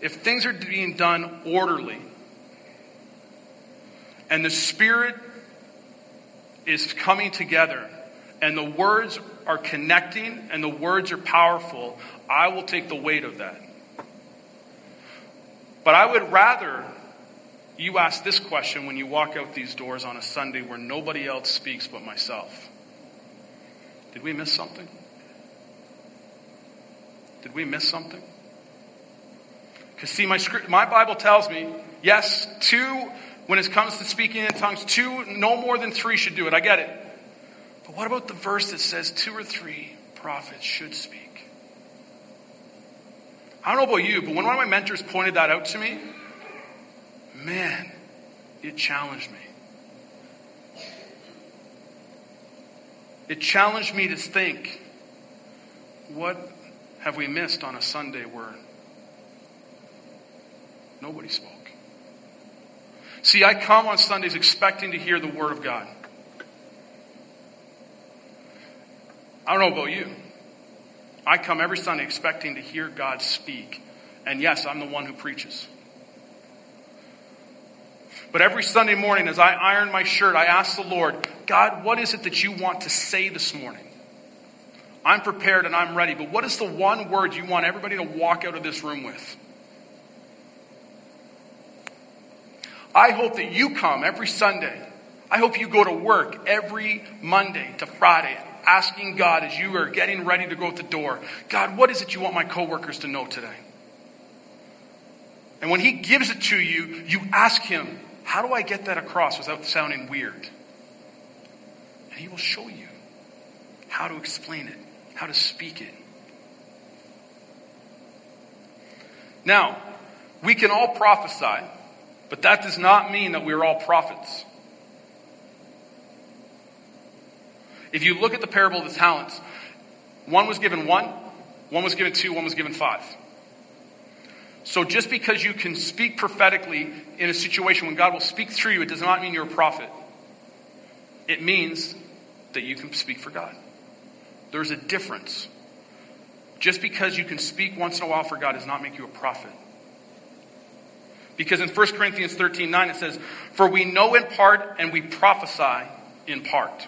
If things are being done orderly and the Spirit is coming together and the words are connecting and the words are powerful, I will take the weight of that. But I would rather you ask this question when you walk out these doors on a Sunday where nobody else speaks but myself Did we miss something? Did we miss something? Because, see, my, script, my Bible tells me, yes, two, when it comes to speaking in tongues, two, no more than three should do it. I get it. But what about the verse that says two or three prophets should speak? I don't know about you, but when one of my mentors pointed that out to me, man, it challenged me. It challenged me to think what have we missed on a Sunday where nobody spoke? See, I come on Sundays expecting to hear the Word of God. I don't know about you. I come every Sunday expecting to hear God speak. And yes, I'm the one who preaches. But every Sunday morning, as I iron my shirt, I ask the Lord, God, what is it that you want to say this morning? I'm prepared and I'm ready, but what is the one word you want everybody to walk out of this room with? I hope that you come every Sunday. I hope you go to work every Monday to Friday asking God as you are getting ready to go out the door, God, what is it you want my coworkers to know today? And when he gives it to you, you ask him, how do I get that across without sounding weird? And he will show you how to explain it, how to speak it. Now, we can all prophesy. But that does not mean that we're all prophets. If you look at the parable of the talents, one was given one, one was given two, one was given five. So just because you can speak prophetically in a situation when God will speak through you, it does not mean you're a prophet. It means that you can speak for God. There's a difference. Just because you can speak once in a while for God does not make you a prophet. Because in 1 Corinthians 13 9, it says, For we know in part and we prophesy in part.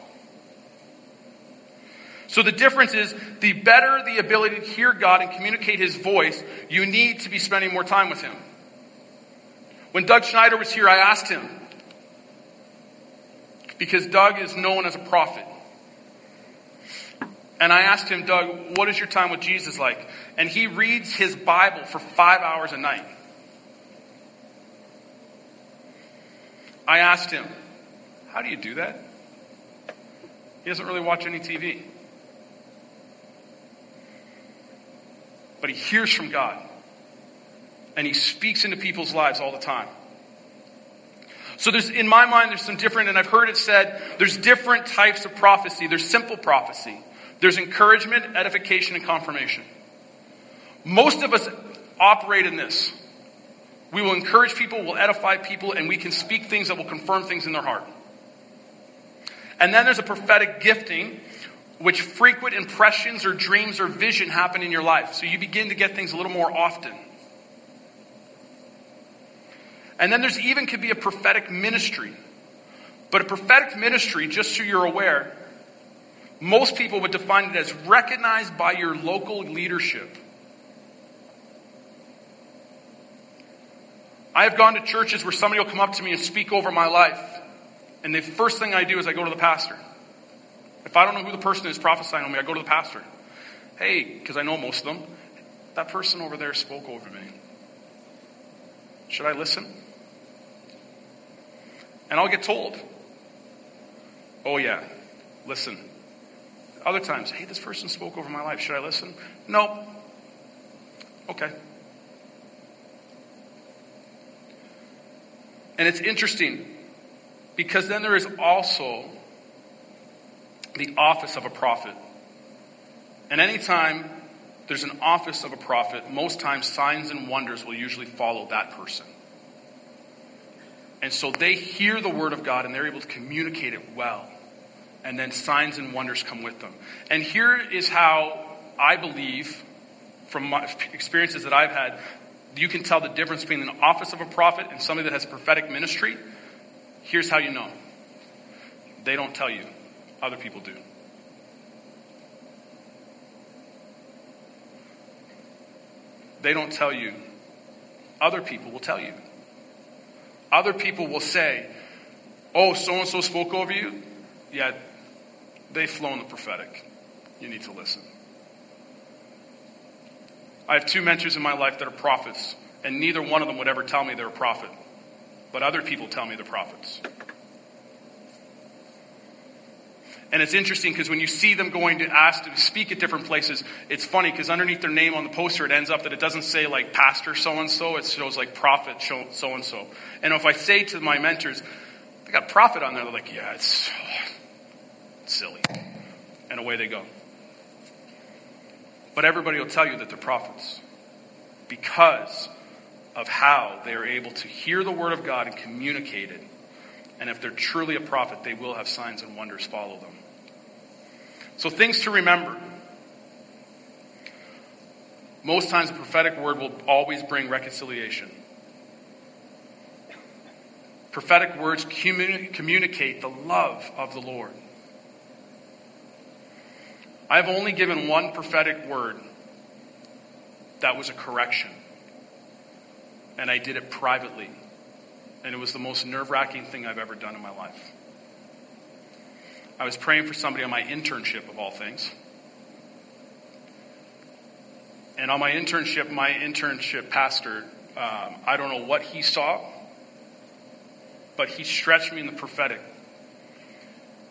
So the difference is the better the ability to hear God and communicate his voice, you need to be spending more time with him. When Doug Schneider was here, I asked him, because Doug is known as a prophet. And I asked him, Doug, what is your time with Jesus like? And he reads his Bible for five hours a night. I asked him, How do you do that? He doesn't really watch any TV. But he hears from God. And he speaks into people's lives all the time. So there's, in my mind, there's some different, and I've heard it said, there's different types of prophecy. There's simple prophecy. There's encouragement, edification, and confirmation. Most of us operate in this. We will encourage people, we'll edify people, and we can speak things that will confirm things in their heart. And then there's a prophetic gifting, which frequent impressions or dreams or vision happen in your life. So you begin to get things a little more often. And then there's even could be a prophetic ministry. But a prophetic ministry, just so you're aware, most people would define it as recognized by your local leadership. I have gone to churches where somebody will come up to me and speak over my life. And the first thing I do is I go to the pastor. If I don't know who the person is prophesying on me, I go to the pastor. Hey, because I know most of them, that person over there spoke over me. Should I listen? And I'll get told, oh, yeah, listen. Other times, hey, this person spoke over my life. Should I listen? No. Okay. And it's interesting because then there is also the office of a prophet. And anytime there's an office of a prophet, most times signs and wonders will usually follow that person. And so they hear the word of God and they're able to communicate it well. And then signs and wonders come with them. And here is how I believe, from my experiences that I've had, you can tell the difference between an office of a prophet and somebody that has prophetic ministry. Here's how you know they don't tell you, other people do. They don't tell you, other people will tell you. Other people will say, Oh, so and so spoke over you? Yeah, they've flown the prophetic. You need to listen. I have two mentors in my life that are prophets, and neither one of them would ever tell me they're a prophet. But other people tell me they're prophets. And it's interesting because when you see them going to ask to speak at different places, it's funny because underneath their name on the poster, it ends up that it doesn't say like pastor so and so, it shows like prophet so and so. And if I say to my mentors, they got prophet on there, they're like, yeah, it's, it's silly. And away they go. But everybody will tell you that they're prophets because of how they are able to hear the word of God and communicate it. And if they're truly a prophet, they will have signs and wonders follow them. So, things to remember. Most times, a prophetic word will always bring reconciliation. Prophetic words communi- communicate the love of the Lord. I've only given one prophetic word that was a correction. And I did it privately. And it was the most nerve wracking thing I've ever done in my life. I was praying for somebody on my internship, of all things. And on my internship, my internship pastor, um, I don't know what he saw, but he stretched me in the prophetic.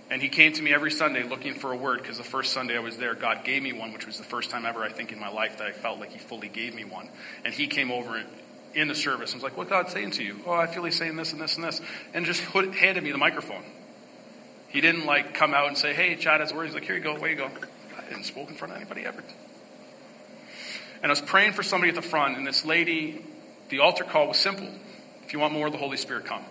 And he came to me every Sunday looking for a word because the first Sunday I was there, God gave me one, which was the first time ever, I think, in my life that I felt like he fully gave me one. And he came over in the service and was like, What God's saying to you? Oh, I feel he's saying this and this and this. And just handed me the microphone. He didn't like come out and say, Hey, Chad has words. He's like, Here you go, away you go. I didn't spoke in front of anybody ever. And I was praying for somebody at the front, and this lady, the altar call was simple. If you want more of the Holy Spirit, come.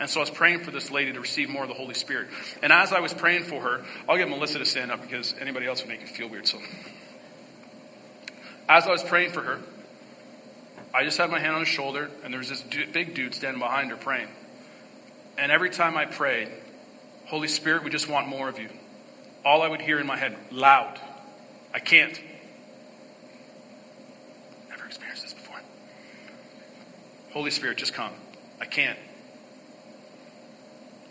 And so I was praying for this lady to receive more of the Holy Spirit. And as I was praying for her, I'll get Melissa to stand up because anybody else would make you feel weird. So as I was praying for her, I just had my hand on her shoulder, and there was this big dude standing behind her praying. And every time I prayed, Holy Spirit, we just want more of you. All I would hear in my head, loud. I can't. Never experienced this before. Holy Spirit, just come. I can't.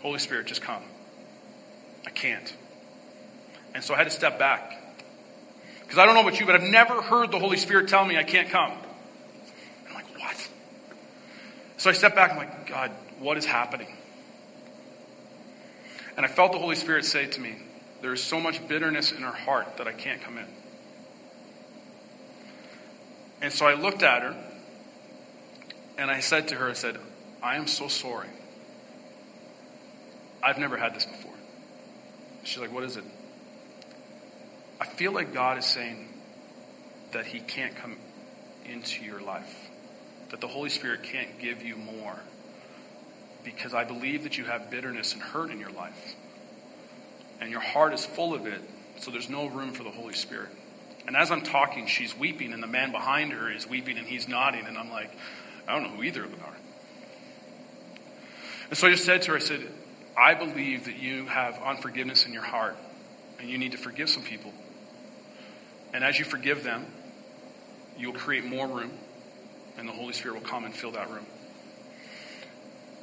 Holy Spirit, just come. I can't. And so I had to step back. Because I don't know about you, but I've never heard the Holy Spirit tell me I can't come. And I'm like, what? So I step back. I'm like, God, what is happening? And I felt the Holy Spirit say to me, There is so much bitterness in her heart that I can't come in. And so I looked at her and I said to her, I said, I am so sorry. I've never had this before. She's like, What is it? I feel like God is saying that He can't come into your life, that the Holy Spirit can't give you more because I believe that you have bitterness and hurt in your life. And your heart is full of it, so there's no room for the Holy Spirit. And as I'm talking, she's weeping, and the man behind her is weeping, and he's nodding, and I'm like, I don't know who either of them are. And so I just said to her, I said, I believe that you have unforgiveness in your heart, and you need to forgive some people. And as you forgive them, you'll create more room, and the Holy Spirit will come and fill that room.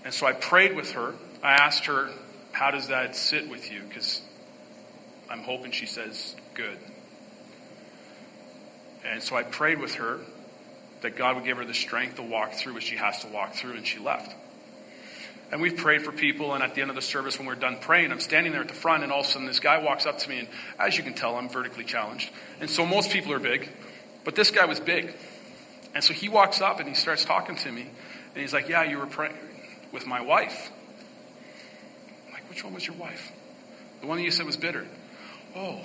And so I prayed with her. I asked her, How does that sit with you? Because I'm hoping she says, Good. And so I prayed with her that God would give her the strength to walk through what she has to walk through, and she left. And we've prayed for people, and at the end of the service, when we're done praying, I'm standing there at the front, and all of a sudden this guy walks up to me, and as you can tell, I'm vertically challenged. And so most people are big, but this guy was big. And so he walks up and he starts talking to me, and he's like, Yeah, you were praying with my wife. I'm like, which one was your wife? The one that you said was bitter. Oh.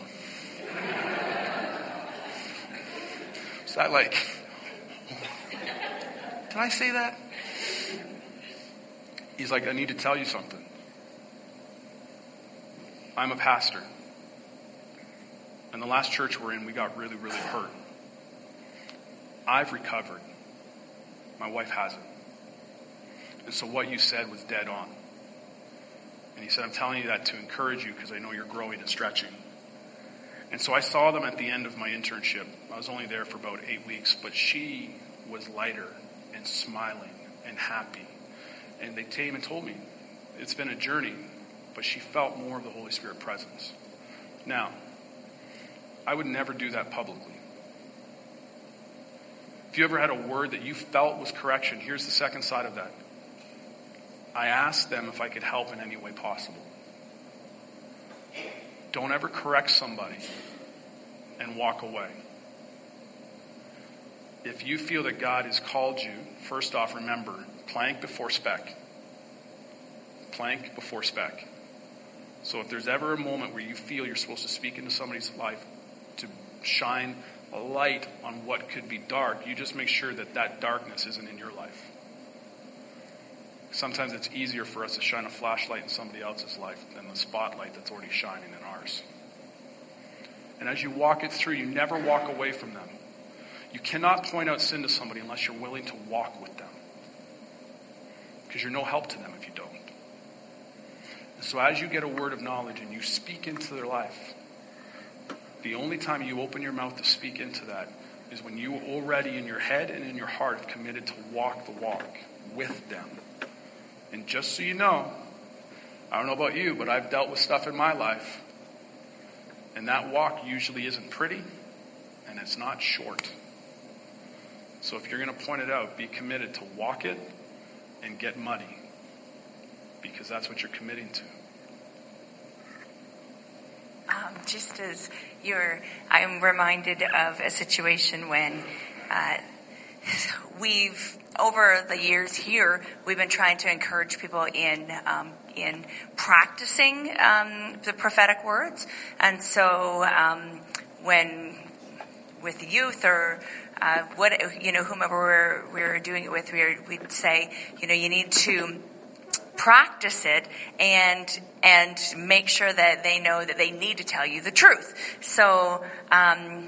Is that like, did I say that? He's like, I need to tell you something. I'm a pastor. And the last church we're in, we got really, really hurt. I've recovered. My wife hasn't. And so what you said was dead on. And he said, I'm telling you that to encourage you because I know you're growing and stretching. And so I saw them at the end of my internship. I was only there for about eight weeks, but she was lighter and smiling and happy. And they came and told me it's been a journey, but she felt more of the Holy Spirit presence. Now, I would never do that publicly. If you ever had a word that you felt was correction, here's the second side of that. I asked them if I could help in any way possible. Don't ever correct somebody and walk away. If you feel that God has called you, first off, remember plank before speck. Plank before speck. So if there's ever a moment where you feel you're supposed to speak into somebody's life to shine a light on what could be dark, you just make sure that that darkness isn't in your life. Sometimes it's easier for us to shine a flashlight in somebody else's life than the spotlight that's already shining in ours. And as you walk it through, you never walk away from them. You cannot point out sin to somebody unless you're willing to walk with them. Because you're no help to them if you don't. And so as you get a word of knowledge and you speak into their life, the only time you open your mouth to speak into that is when you already in your head and in your heart have committed to walk the walk with them. And just so you know, I don't know about you, but I've dealt with stuff in my life. And that walk usually isn't pretty and it's not short. So if you're going to point it out, be committed to walk it and get muddy because that's what you're committing to. Um, just as you're, I'm reminded of a situation when uh, we've over the years here, we've been trying to encourage people in um, in practicing um, the prophetic words, and so um, when with youth or uh, what you know whomever we're, we're doing it with, we we'd say you know you need to practice it and and make sure that they know that they need to tell you the truth. So. Um,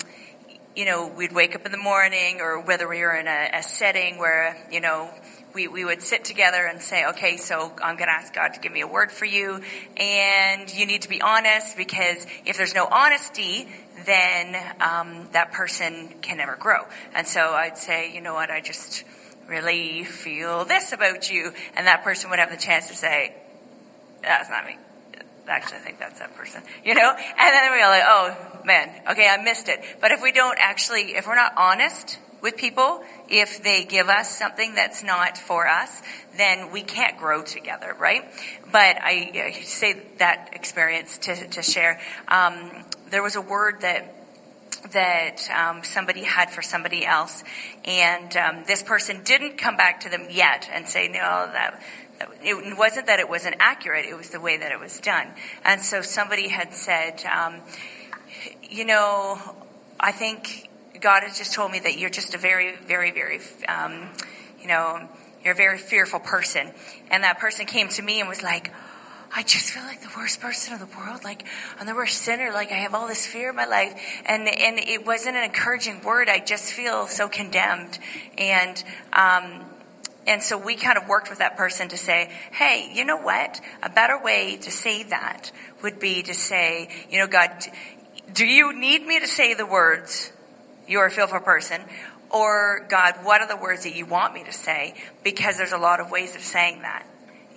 you know, we'd wake up in the morning, or whether we were in a, a setting where, you know, we, we would sit together and say, okay, so I'm going to ask God to give me a word for you, and you need to be honest because if there's no honesty, then um, that person can never grow. And so I'd say, you know what, I just really feel this about you, and that person would have the chance to say, that's not me actually I think that's that person, you know? And then we're like, oh okay, I missed it. But if we don't actually, if we're not honest with people, if they give us something that's not for us, then we can't grow together, right? But I, say that experience to, to share. Um, there was a word that that um, somebody had for somebody else, and um, this person didn't come back to them yet and say, "No, that it wasn't that it wasn't accurate, it was the way that it was done. And so somebody had said, um, you know, I think God has just told me that you're just a very, very, very, um, you know, you're a very fearful person. And that person came to me and was like, I just feel like the worst person in the world. Like I'm the worst sinner. Like I have all this fear in my life, and and it wasn't an encouraging word. I just feel so condemned, and um, and so we kind of worked with that person to say, hey, you know what? A better way to say that would be to say, you know, God, do you need me to say the words, you're a fearful person? Or, God, what are the words that you want me to say? Because there's a lot of ways of saying that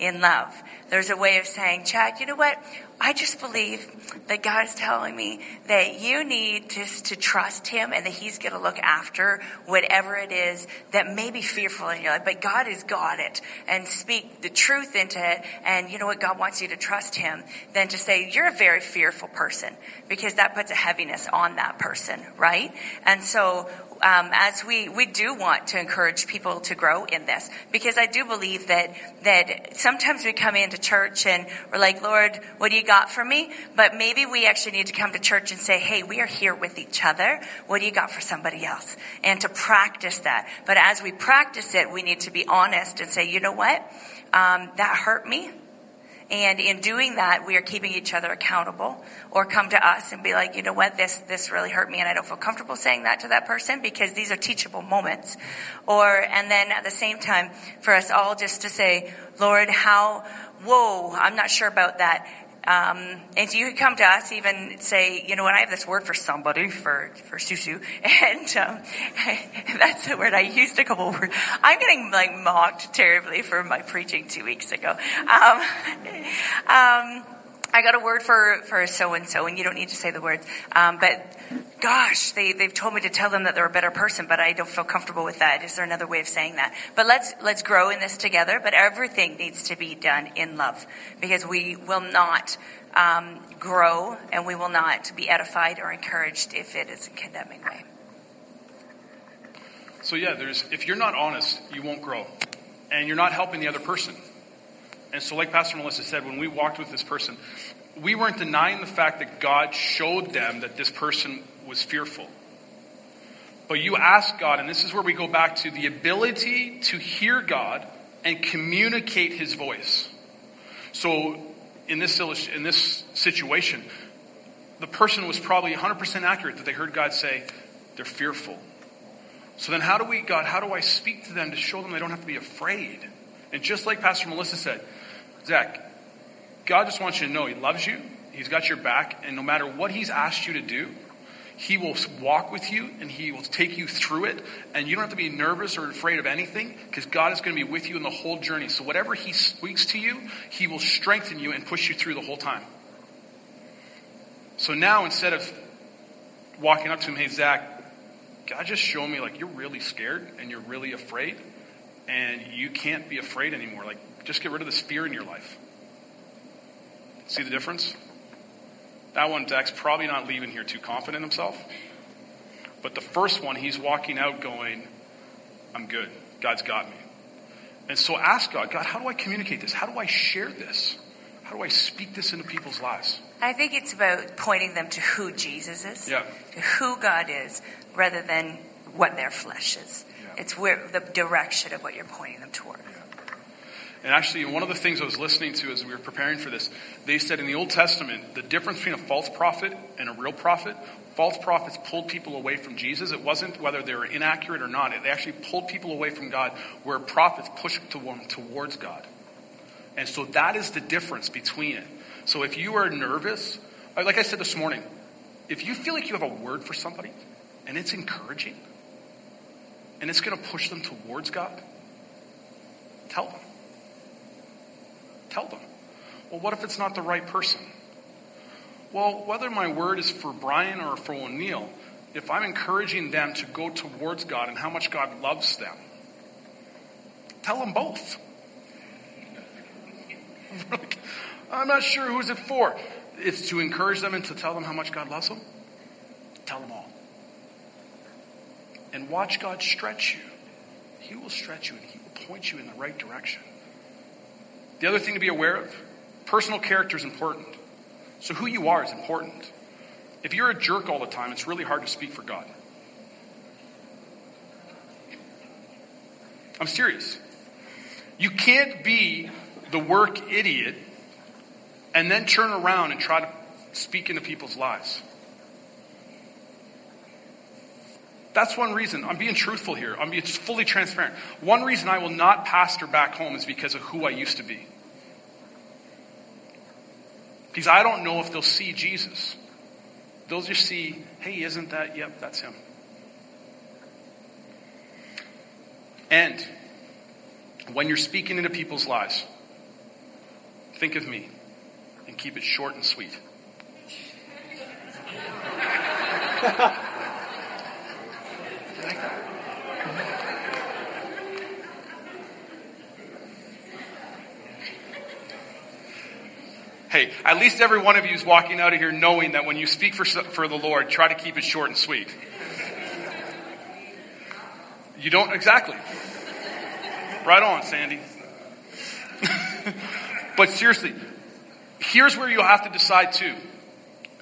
in love. There's a way of saying, Chad, you know what? I just believe that God is telling me that you need just to trust Him and that He's going to look after whatever it is that may be fearful in your life. But God has got it and speak the truth into it. And you know what? God wants you to trust Him than to say, you're a very fearful person because that puts a heaviness on that person, right? And so um, as we we do want to encourage people to grow in this because I do believe that that sometimes we come into church and we're like, Lord, what do you got for me? But maybe we actually need to come to church and say, Hey, we are here with each other. What do you got for somebody else? And to practice that. But as we practice it, we need to be honest and say, you know what? Um, that hurt me. And in doing that, we are keeping each other accountable or come to us and be like, you know what, this, this really hurt me and I don't feel comfortable saying that to that person because these are teachable moments. Or, and then at the same time, for us all just to say, Lord, how, whoa, I'm not sure about that. Um, and you could come to us, even say, you know what, I have this word for somebody, for, for Susu. And um, that's the word I used a couple words. I'm getting like mocked terribly for my preaching two weeks ago. Um, um, I got a word for, for so and so, and you don't need to say the words. Um, but gosh, they, they've told me to tell them that they're a better person, but I don't feel comfortable with that. Is there another way of saying that? But let's, let's grow in this together, but everything needs to be done in love because we will not um, grow and we will not be edified or encouraged if it is a condemning way. So yeah, there's if you're not honest, you won't grow. And you're not helping the other person. And so, like Pastor Melissa said, when we walked with this person, we weren't denying the fact that God showed them that this person was fearful. But you ask God, and this is where we go back to the ability to hear God and communicate his voice. So, in this, in this situation, the person was probably 100% accurate that they heard God say, they're fearful. So then, how do we, God, how do I speak to them to show them they don't have to be afraid? And just like Pastor Melissa said, Zach, God just wants you to know He loves you, He's got your back, and no matter what He's asked you to do, He will walk with you and He will take you through it. And you don't have to be nervous or afraid of anything because God is going to be with you in the whole journey. So, whatever He speaks to you, He will strengthen you and push you through the whole time. So now, instead of walking up to Him, hey, Zach, God just showed me like you're really scared and you're really afraid and you can't be afraid anymore. Like, just get rid of this fear in your life. See the difference? That one, Zach's probably not leaving here too confident himself. But the first one, he's walking out going, I'm good. God's got me. And so ask God, God, how do I communicate this? How do I share this? How do I speak this into people's lives? I think it's about pointing them to who Jesus is, yeah. to who God is, rather than what their flesh is. It's where the direction of what you're pointing them toward. And actually, one of the things I was listening to as we were preparing for this, they said in the Old Testament, the difference between a false prophet and a real prophet, false prophets pulled people away from Jesus. It wasn't whether they were inaccurate or not. They actually pulled people away from God, where prophets pushed them towards God. And so that is the difference between it. So if you are nervous, like I said this morning, if you feel like you have a word for somebody and it's encouraging and it's going to push them towards God, tell them. Tell them. Well, what if it's not the right person? Well, whether my word is for Brian or for O'Neill, if I'm encouraging them to go towards God and how much God loves them, tell them both. I'm not sure who's it for. It's to encourage them and to tell them how much God loves them. Tell them all. And watch God stretch you. He will stretch you and He will point you in the right direction. The other thing to be aware of personal character is important. So, who you are is important. If you're a jerk all the time, it's really hard to speak for God. I'm serious. You can't be the work idiot and then turn around and try to speak into people's lives. That's one reason. I'm being truthful here. I'm being fully transparent. One reason I will not pastor back home is because of who I used to be. Because I don't know if they'll see Jesus. They'll just see, hey, isn't that? Yep, that's him. And when you're speaking into people's lives, think of me and keep it short and sweet. hey, at least every one of you is walking out of here knowing that when you speak for, for the Lord, try to keep it short and sweet. You don't exactly. Right on, Sandy. but seriously, here's where you'll have to decide too.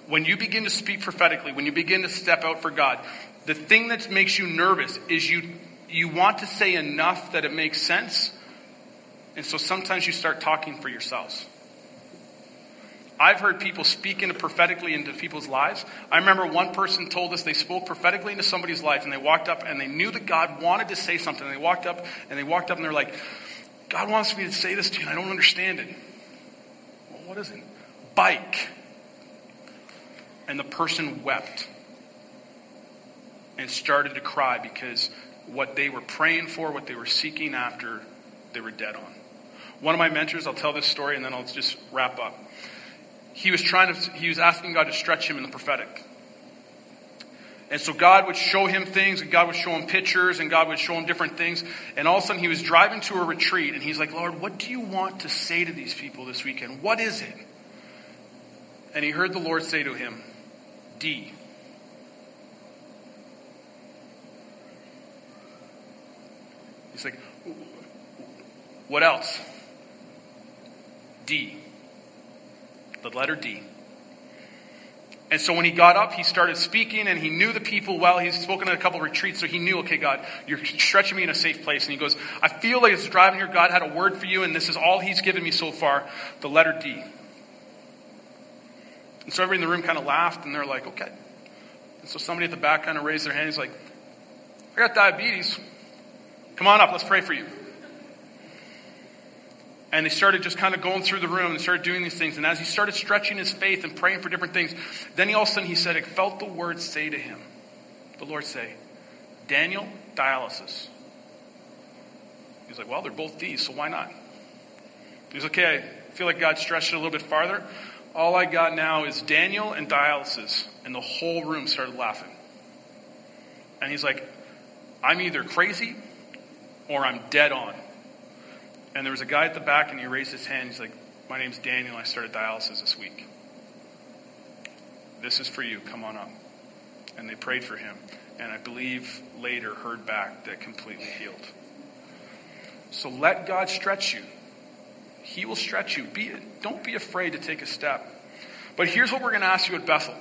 When you begin to speak prophetically, when you begin to step out for God, the thing that makes you nervous is you you want to say enough that it makes sense. And so sometimes you start talking for yourselves. I've heard people speak into prophetically into people's lives. I remember one person told us they spoke prophetically into somebody's life and they walked up and they knew that God wanted to say something. And they walked up and they walked up and they're like, God wants me to say this to you and I don't understand it. Well, what is it? bike. And the person wept and started to cry because what they were praying for, what they were seeking after, they were dead on. One of my mentors, I'll tell this story and then I'll just wrap up. He was trying to, he was asking God to stretch him in the prophetic. And so God would show him things, and God would show him pictures, and God would show him different things. And all of a sudden, he was driving to a retreat, and he's like, Lord, what do you want to say to these people this weekend? What is it? And he heard the Lord say to him, D. He's like, what else? D. The letter D. And so when he got up, he started speaking and he knew the people well. He's spoken at a couple retreats, so he knew, okay, God, you're stretching me in a safe place. And he goes, I feel like as driving here, God had a word for you, and this is all he's given me so far the letter D. And so everybody in the room kind of laughed, and they're like, okay. And so somebody at the back kind of raised their hand. He's like, I got diabetes. Come on up, let's pray for you. And they started just kind of going through the room and started doing these things. And as he started stretching his faith and praying for different things, then he all of a sudden he said, it felt the word say to him, the Lord say, Daniel, dialysis. He's like, well, they're both D's, so why not? He's like, okay, I feel like God stretched it a little bit farther. All I got now is Daniel and dialysis. And the whole room started laughing. And he's like, I'm either crazy or I'm dead on. And there was a guy at the back, and he raised his hand. He's like, My name's Daniel. I started dialysis this week. This is for you. Come on up. And they prayed for him. And I believe later heard back that completely healed. So let God stretch you. He will stretch you. Be, don't be afraid to take a step. But here's what we're going to ask you at Bethel.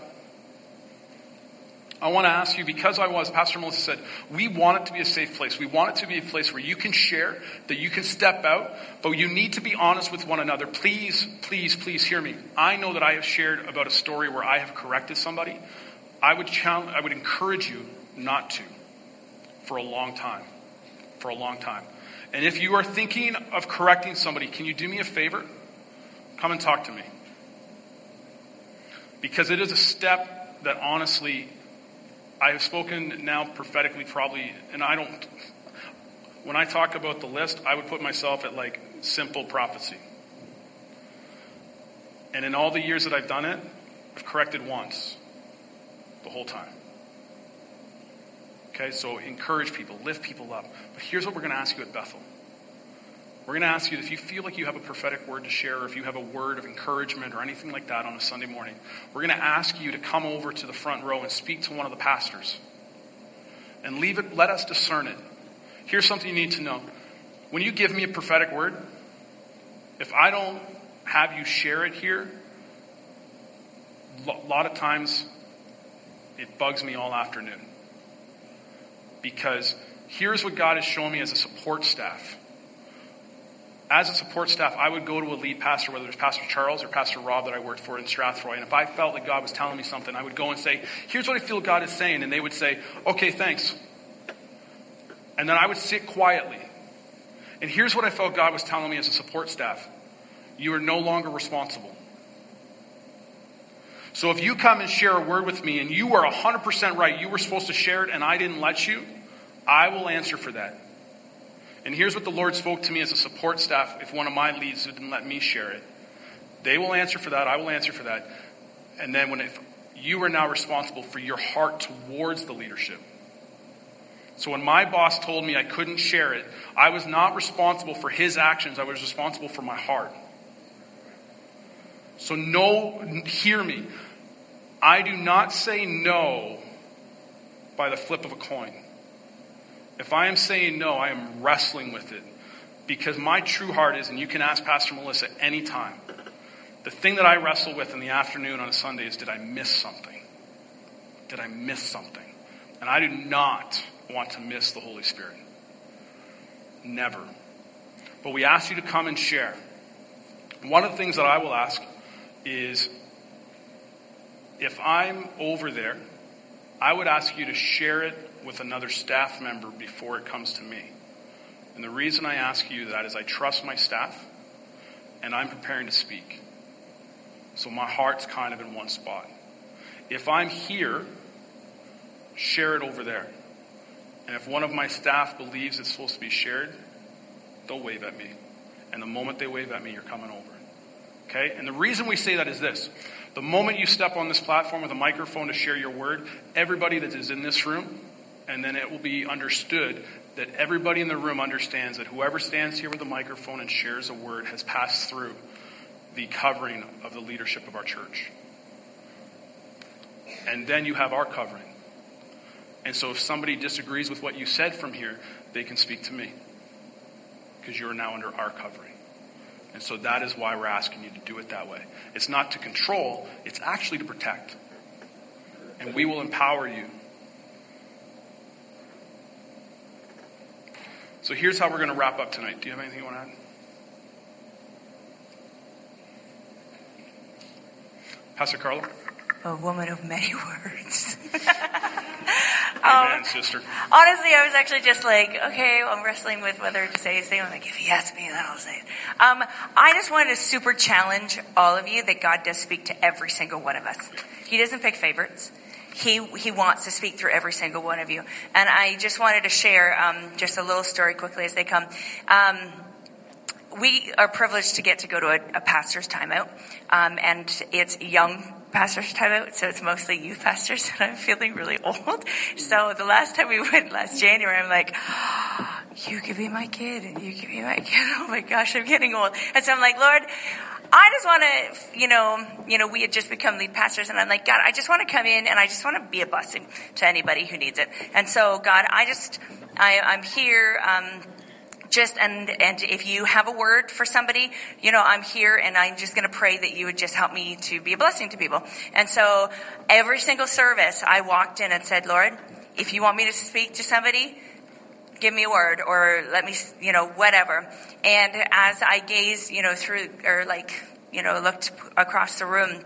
I want to ask you, because I was, Pastor Melissa said, we want it to be a safe place. We want it to be a place where you can share, that you can step out, but you need to be honest with one another. Please, please, please hear me. I know that I have shared about a story where I have corrected somebody. I would challenge, I would encourage you not to for a long time. For a long time. And if you are thinking of correcting somebody, can you do me a favor? Come and talk to me. Because it is a step that honestly I have spoken now prophetically, probably, and I don't. When I talk about the list, I would put myself at like simple prophecy. And in all the years that I've done it, I've corrected once the whole time. Okay, so encourage people, lift people up. But here's what we're going to ask you at Bethel. We're going to ask you if you feel like you have a prophetic word to share, or if you have a word of encouragement or anything like that on a Sunday morning, we're going to ask you to come over to the front row and speak to one of the pastors. And leave it, let us discern it. Here's something you need to know. When you give me a prophetic word, if I don't have you share it here, a lot of times it bugs me all afternoon. Because here's what God has shown me as a support staff as a support staff, I would go to a lead pastor, whether it's Pastor Charles or Pastor Rob that I worked for in Strathroy. And if I felt that God was telling me something, I would go and say, Here's what I feel God is saying. And they would say, Okay, thanks. And then I would sit quietly. And here's what I felt God was telling me as a support staff you are no longer responsible. So if you come and share a word with me and you are 100% right, you were supposed to share it and I didn't let you, I will answer for that. And here's what the Lord spoke to me as a support staff if one of my leads didn't let me share it. They will answer for that. I will answer for that. And then when if you are now responsible for your heart towards the leadership. So when my boss told me I couldn't share it, I was not responsible for his actions. I was responsible for my heart. So no, hear me. I do not say no by the flip of a coin. If I am saying no, I am wrestling with it. Because my true heart is, and you can ask Pastor Melissa anytime, the thing that I wrestle with in the afternoon on a Sunday is did I miss something? Did I miss something? And I do not want to miss the Holy Spirit. Never. But we ask you to come and share. One of the things that I will ask is if I'm over there, I would ask you to share it with another staff member before it comes to me. And the reason I ask you that is I trust my staff and I'm preparing to speak. So my heart's kind of in one spot. If I'm here, share it over there. And if one of my staff believes it's supposed to be shared, they'll wave at me. And the moment they wave at me, you're coming over. Okay? And the reason we say that is this. The moment you step on this platform with a microphone to share your word, everybody that is in this room, and then it will be understood that everybody in the room understands that whoever stands here with a microphone and shares a word has passed through the covering of the leadership of our church. And then you have our covering. And so if somebody disagrees with what you said from here, they can speak to me because you're now under our covering. And so that is why we're asking you to do it that way. It's not to control, it's actually to protect. And we will empower you. So here's how we're going to wrap up tonight. Do you have anything you want to add? Pastor Carla? A woman of many words. Amen, sister. Honestly, I was actually just like, okay, I'm wrestling with whether to say his name. I'm like, if he asks me, then I'll say it. Um, I just wanted to super challenge all of you that God does speak to every single one of us. He doesn't pick favorites. He, he wants to speak through every single one of you. And I just wanted to share um, just a little story quickly as they come. Um, we are privileged to get to go to a, a pastor's timeout, um, and it's young pastor's timeout, so it's mostly youth pastors, and I'm feeling really old. So the last time we went last January, I'm like, oh, you could be my kid, and you could be my kid. Oh my gosh, I'm getting old. And so I'm like, Lord, I just want to, you know, you know, we had just become lead pastors, and I'm like, God, I just want to come in and I just want to be a blessing to anybody who needs it. And so, God, I just, I, I'm here. Um, just and and if you have a word for somebody, you know, I'm here and I'm just going to pray that you would just help me to be a blessing to people. And so every single service I walked in and said, "Lord, if you want me to speak to somebody, give me a word or let me, you know, whatever." And as I gazed, you know, through or like, you know, looked across the room,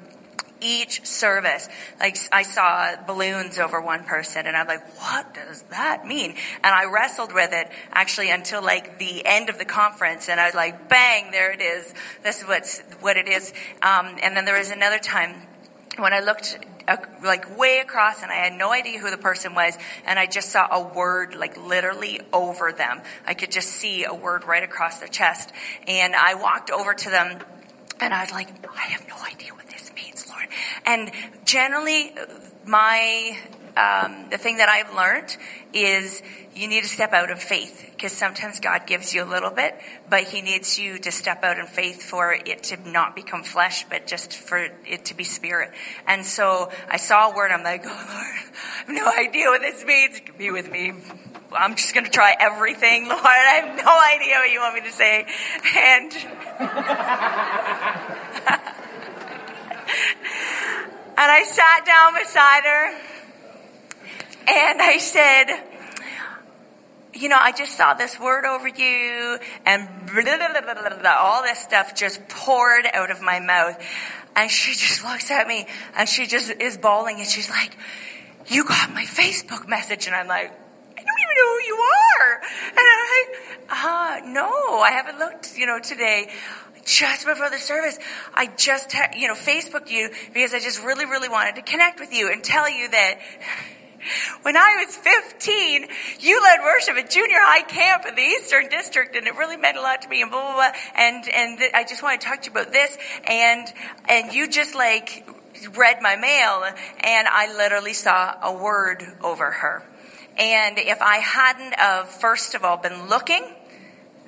each service. Like I saw balloons over one person and I'm like, what does that mean? And I wrestled with it actually until like the end of the conference and I was like, bang, there it is. This is what's, what it is. Um, and then there was another time when I looked uh, like way across and I had no idea who the person was and I just saw a word like literally over them. I could just see a word right across their chest and I walked over to them and I was like, I have no idea what this means, Lord. And generally, my um, the thing that I've learned is you need to step out in faith because sometimes God gives you a little bit, but He needs you to step out in faith for it to not become flesh, but just for it to be spirit. And so I saw a word, I'm like, oh Lord, I have no idea what this means. Be with me. I'm just going to try everything, Lord. I have no idea what you want me to say. And, and I sat down beside her and I said, you know, I just saw this word over you and blah, blah, blah, all this stuff just poured out of my mouth. And she just looks at me and she just is bawling and she's like, you got my Facebook message. And I'm like, I don't even know who you are. And I'm like, uh, no, I haven't looked, you know, today. Just before the service, I just, you know, Facebooked you because I just really, really wanted to connect with you and tell you that when I was 15, you led worship at junior high camp in the Eastern District, and it really meant a lot to me. And blah blah blah. And and th- I just want to talk to you about this. And and you just like read my mail, and I literally saw a word over her. And if I hadn't of first of all been looking,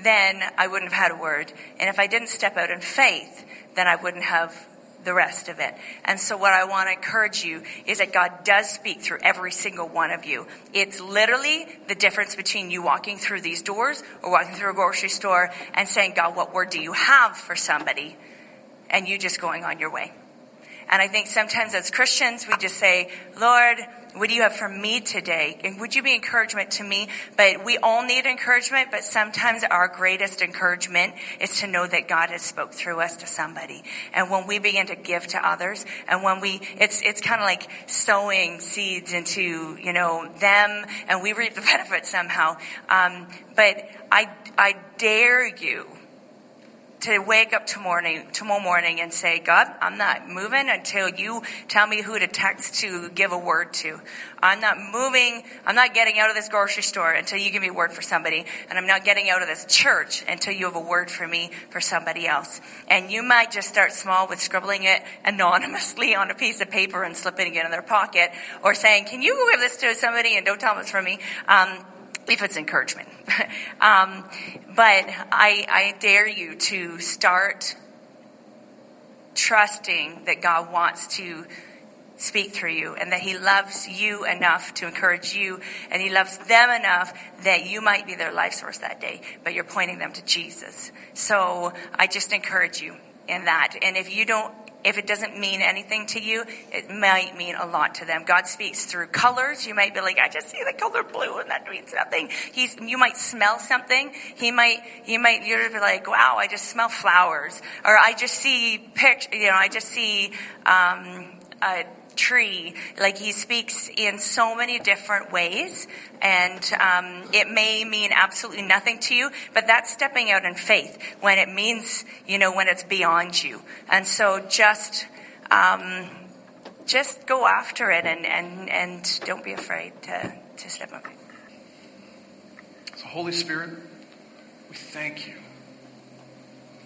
then I wouldn't have had a word. And if I didn't step out in faith, then I wouldn't have the rest of it. And so what I want to encourage you is that God does speak through every single one of you. It's literally the difference between you walking through these doors or walking through a grocery store and saying, God, what word do you have for somebody? And you just going on your way. And I think sometimes as Christians, we just say, Lord, what do you have for me today? And would you be encouragement to me? But we all need encouragement, but sometimes our greatest encouragement is to know that God has spoke through us to somebody. And when we begin to give to others, and when we, it's, it's kind of like sowing seeds into, you know, them, and we reap the benefit somehow. Um, but I, I dare you to wake up tomorrow morning, tomorrow morning and say, God, I'm not moving until you tell me who to text to give a word to. I'm not moving. I'm not getting out of this grocery store until you give me a word for somebody. And I'm not getting out of this church until you have a word for me for somebody else. And you might just start small with scribbling it anonymously on a piece of paper and slipping it in their pocket or saying, can you give this to somebody and don't tell them it's from me? Um, if it's encouragement. um, but I, I dare you to start trusting that God wants to speak through you and that he loves you enough to encourage you and he loves them enough that you might be their life source that day, but you're pointing them to Jesus. So I just encourage you in that. And if you don't if it doesn't mean anything to you, it might mean a lot to them. God speaks through colors. You might be like, I just see the color blue and that means nothing. He's, you might smell something. He might, he might, you're like, wow, I just smell flowers. Or I just see picture, you know, I just see, um, a, tree. Like he speaks in so many different ways, and um, it may mean absolutely nothing to you, but that's stepping out in faith when it means, you know, when it's beyond you. And so just. Um, just go after it and, and, and don't be afraid to, to step up. So, Holy Spirit, we thank you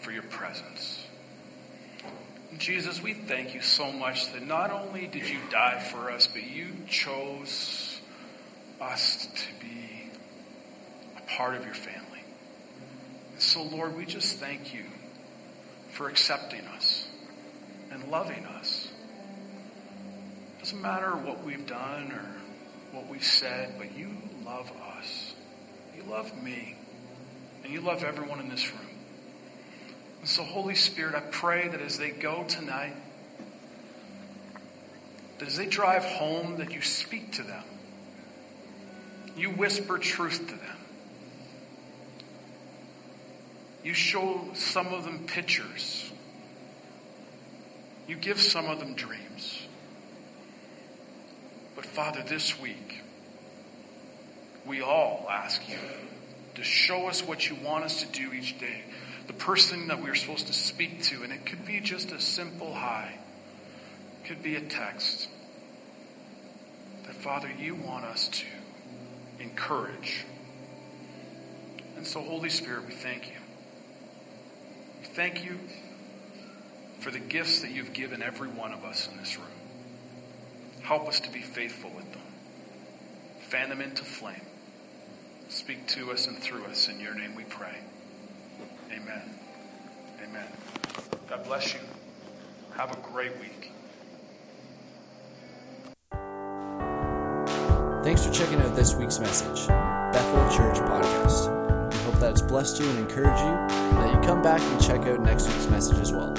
for your presence. Jesus, we thank you so much that not only did you die for us, but you chose us to be a part of your family. And so, Lord, we just thank you for accepting us and loving us. It doesn't matter what we've done or what we've said, but you love us. You love me. And you love everyone in this room. So, Holy Spirit, I pray that as they go tonight, that as they drive home, that you speak to them. You whisper truth to them. You show some of them pictures. You give some of them dreams. But Father, this week, we all ask you to show us what you want us to do each day the person that we are supposed to speak to. And it could be just a simple hi, could be a text. That, Father, you want us to encourage. And so, Holy Spirit, we thank you. We thank you for the gifts that you've given every one of us in this room. Help us to be faithful with them. Fan them into flame. Speak to us and through us. In your name we pray. Amen. Amen. God bless you. Have a great week. Thanks for checking out this week's message, Bethel Church Podcast. We hope that it's blessed you and encouraged you, and that you come back and check out next week's message as well.